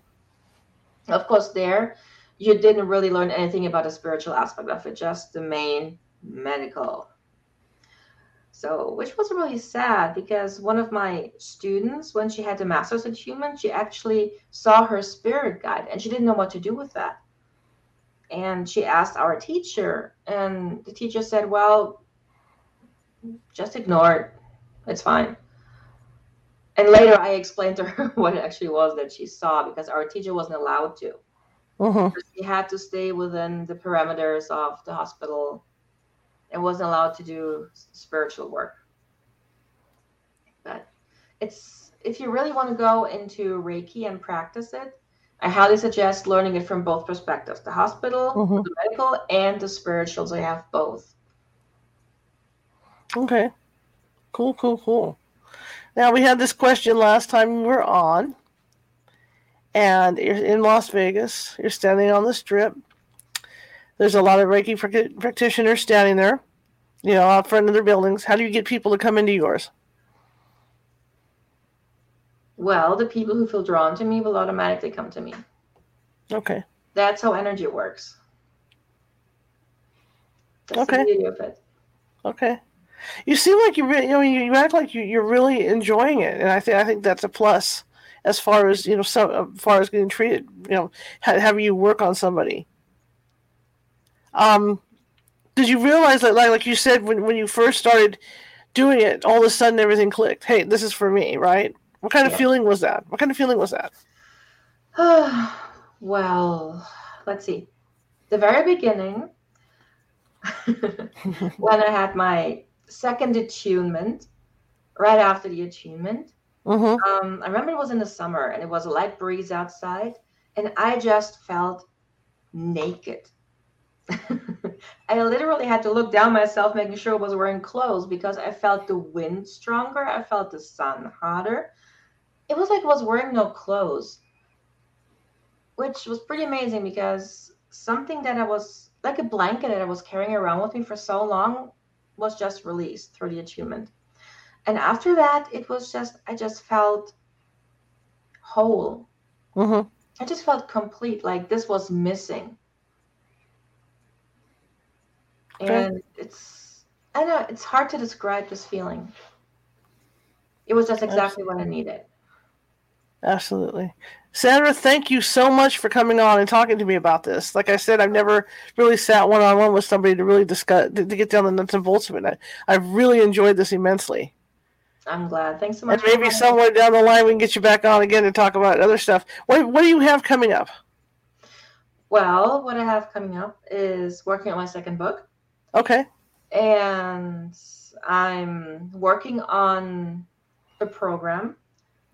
Of course, there you didn't really learn anything about the spiritual aspect of it, just the main medical. So, which was really sad because one of my students, when she had the master's in human, she actually saw her spirit guide and she didn't know what to do with that. And she asked our teacher, and the teacher said, Well, just ignore it. It's fine. And later I explained to her what it actually was that she saw because our teacher wasn't allowed to. Mm-hmm. She had to stay within the parameters of the hospital and wasn't allowed to do spiritual work. But it's if you really want to go into Reiki and practice it, I highly suggest learning it from both perspectives the hospital, Mhm. the medical, and the spiritual. So you have both. Okay. Cool, cool, cool. Now we had this question last time we were on, and you're in Las Vegas. You're standing on the strip. There's a lot of Reiki prac- practitioners standing there, you know, out front of their buildings. How do you get people to come into yours? Well, the people who feel drawn to me will automatically come to me. Okay. That's how energy works. That's Okay. the beauty of it. Okay. You seem like you, re- you know, you, you act like you, you're really enjoying it, and I think I think that's a plus as far as you know, so as far as getting treated. You know, ha- having you work on somebody. Um, did you realize that, like, like you said, when when you first started doing it, all of a sudden everything clicked. Hey, this is for me, right? What kind of Yeah. feeling was that? What kind of feeling was that? well, let's see. The very beginning, when I had my second attunement, right after the attunement, Mm-hmm. um, I remember it was in the summer and it was a light breeze outside, and I just felt naked. I literally had to look down myself, making sure I was wearing clothes because I felt the wind stronger. I felt the sun hotter. It was like I was wearing no clothes, which was pretty amazing because something that I was like a blanket that I was carrying around with me for so long was just released through the attunement. And after that, it was just, I just felt whole. Mm-hmm. I just felt complete, like this was missing. And it's, I know, it's hard to describe this feeling. It was just exactly what I needed. Absolutely. Sandra, thank you so much for coming on and talking to me about this. Like I said, I've never really sat one on one with somebody to really discuss, to, to get down the nuts and bolts of it. I, I've really enjoyed this immensely. I'm glad. Thanks so much. And maybe somewhere down the line we can get you back on again to talk about other stuff. What, what do you have coming up? Well, what I have coming up is working on my second book, Okay. and I'm working on a program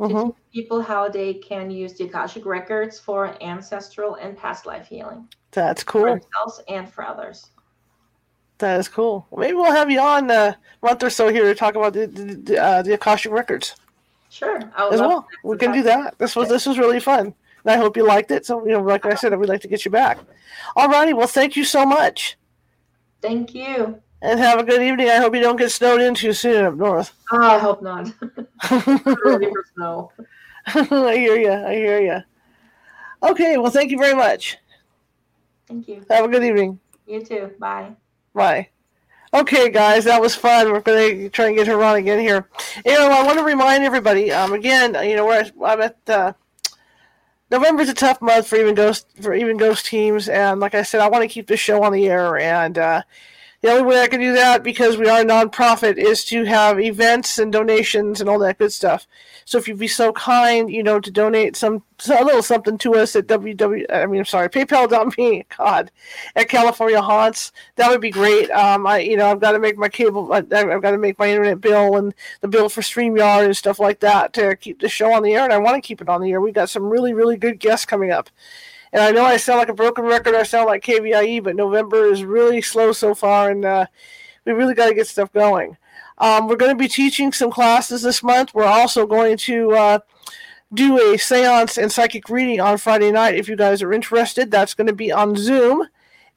to hmm teach people how they can use the Akashic records for ancestral and past life healing That's cool. for themselves and for others. That is cool. Maybe we'll have you on a month or so here to talk about the the, uh, the Akashic records Sure, I would as well. We can do that. This was this was really fun, and I hope you liked it. So you know, like I said, we'd like to get you back. All righty. Well, thank you so much, Thank you. and have a good evening. I hope you don't get snowed in too soon up north. Oh, I hope not. Ready for snow. I hear you. I hear you. Okay. Well, thank you very much. Thank you. Have a good evening. You too. Bye. Bye. Okay, guys, that was fun. We're going to try and get her on again here. You know, I want to remind everybody. Um, again, you know, we're I'm at uh, November's a tough month for even ghost for even ghost teams, and like I said, I want to keep this show on the air. And uh, the only way I can do that, because we are a nonprofit, is to have events and donations and all that good stuff. So if you'd be so kind, you know, to donate some a little something to us at www. I mean, I'm sorry, PayPal.me. God, at California Haunts that would be great. Um, I, you know, I've got to make my cable, I- I've got to make my internet bill and the bill for StreamYard and stuff like that to keep the show on the air, and I want to keep it on the air. We've got some really, really good guests coming up, And I know I sound like a broken record. I sound like KVIE, but November is really slow so far, and uh, we really got to get stuff going. Um, we're going to be teaching some classes this month. We're also going to uh, do a seance and psychic reading on Friday night. If you guys are interested, that's going to be on Zoom.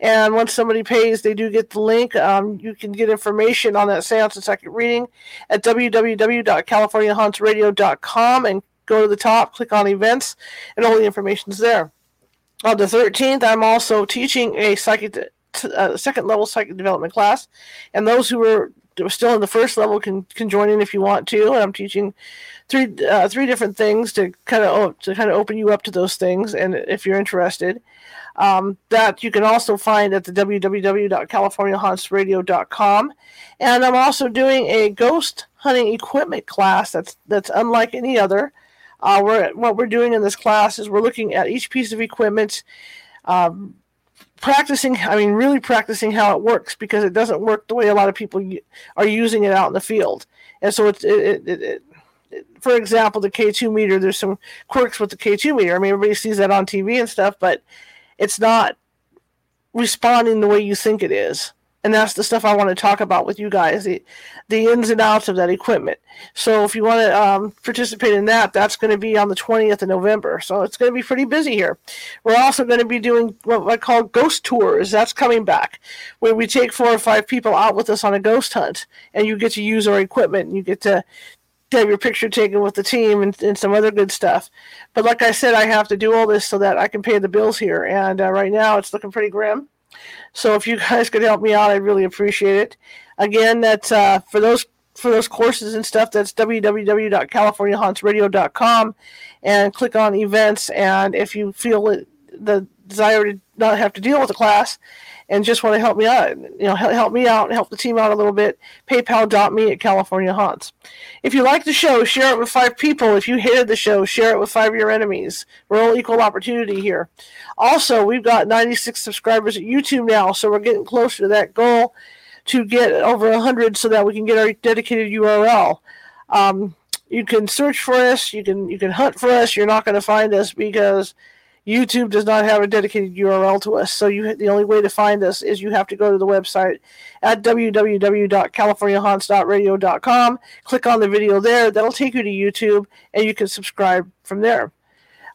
And once somebody pays, they do get the link. Um, you can get information on that seance and psychic reading at www.californiahauntsradio.com and go to the top, click on events, and all the information is there. On the 13th, I'm also teaching a psychic, uh, second level psychic development class, and those who are still in the first level can can join in if you want to. And I'm teaching three uh, three different things to kind of to kind of open you up to those things, and if you're interested. Um, that you can also find at the www.californiahauntsradio.com. And I'm also doing a ghost hunting equipment class that's that's unlike any other. Uh, we're, what we're doing in this class is we're looking at each piece of equipment, um, practicing, I mean, really practicing how it works because it doesn't work the way a lot of people are using it out in the field. And so it's, it, it, it, for example, the K2 meter, there's some quirks with the K2 meter. I mean, everybody sees that on TV and stuff, but it's not responding the way you think it is and that's the stuff I want to talk about with you guys the, the ins and outs of that equipment. So if you want to um, participate in that, that's going to be on the 20th of November. So it's going to be pretty busy here. We're also going to be doing what I call ghost tours. That's coming back, where we take four or five people out with us on a ghost hunt, and you get to use our equipment. And you get to have your picture taken with the team and, and, some other good stuff. But like I said, I have to do all this so that I can pay the bills here. And uh, right now, it's looking pretty grim. So if you guys could help me out, I'd really appreciate it. Again, that's uh, for those for those courses and stuff. That's www.californiahauntsradio.com, and click on events. And if you feel it, the desire to not have to deal with the class, and just want to help me out, you know, help me out and help the team out a little bit, paypal.me at California Haunts. If you like the show, share it with five people. If you hated the show, share it with five of your enemies. We're all equal opportunity here. Also, we've got 96 subscribers at YouTube now, so we're getting closer to that goal to get over 100 so that we can get our dedicated URL. Um, you can search for us, you can you can hunt for us. You're not going to find us because YouTube does not have a dedicated URL to us, so you the only way to find us is you have to go to the website at www.californiahaunts.radio.com. Click on the video there; that'll take you to YouTube, and you can subscribe from there.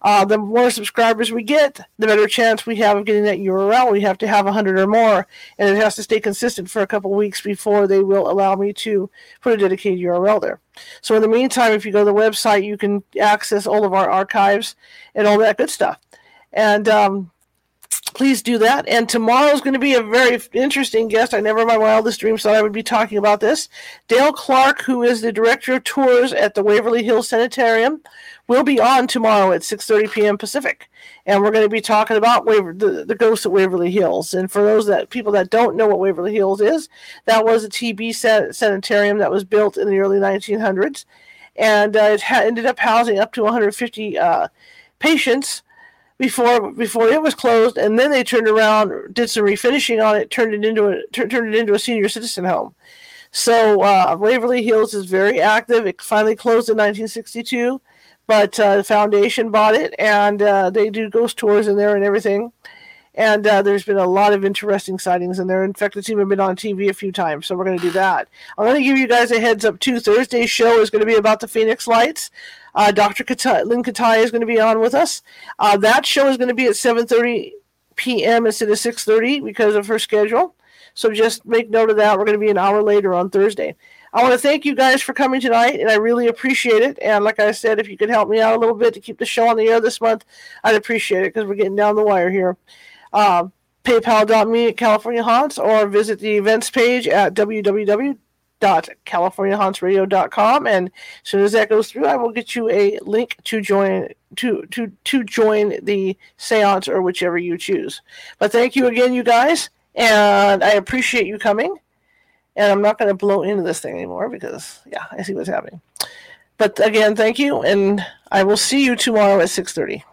Uh, the more subscribers we get, the better chance we have of getting that URL. We have to have 100 or more, and it has to stay consistent for a couple weeks before they will allow me to put a dedicated URL there. So, in the meantime, if you go to the website, you can access all of our archives and all that good stuff. And um, please do that. And tomorrow is going to be a very interesting guest. I never in my wildest dreams thought I would be talking about this. Dale Clark, who is the director of tours at the Waverly Hills Sanitarium, will be on tomorrow at 6:30 p.m. Pacific, and we're going to be talking about Waver- the, the ghosts at Waverly Hills. And for those that people that don't know what Waverly Hills is, that was a TB san- sanitarium that was built in the early 1900s, and uh, it ha- ended up housing up to 150 uh, patients before before it was closed, and then they turned around, did some refinishing on it, turned it into a turned it into a senior citizen home. So uh, Waverly Hills is very active. It finally closed in 1962, but uh, the foundation bought it, and uh, they do ghost tours in there and everything. And uh, there's been a lot of interesting sightings in there. In fact, team have been on TV a few times, so we're going to do that. I'm going to give you guys a heads up too. Thursday's show is going to be about the Phoenix Lights. Uh, Dr. Kata- Lynne Kitei is going to be on with us. Uh, that show is going to be at 7:30 p.m. instead of 6:30 because of her schedule. So just make note of that. We're going to be an hour later on Thursday. I want to thank you guys for coming tonight, and I really appreciate it. And like I said, if you could help me out a little bit to keep the show on the air this month, I'd appreciate it because we're getting down the wire here. Uh, PayPal.me at California Haunts or visit the events page at www www.californiahauntsradio.com and as soon as that goes through i will get you a link to join to to to join the seance or whichever you choose. But thank you again you guys and i appreciate you coming. And i'm not going to blow into this thing anymore because yeah i see what's happening. But again thank you and i will see you tomorrow at 6.30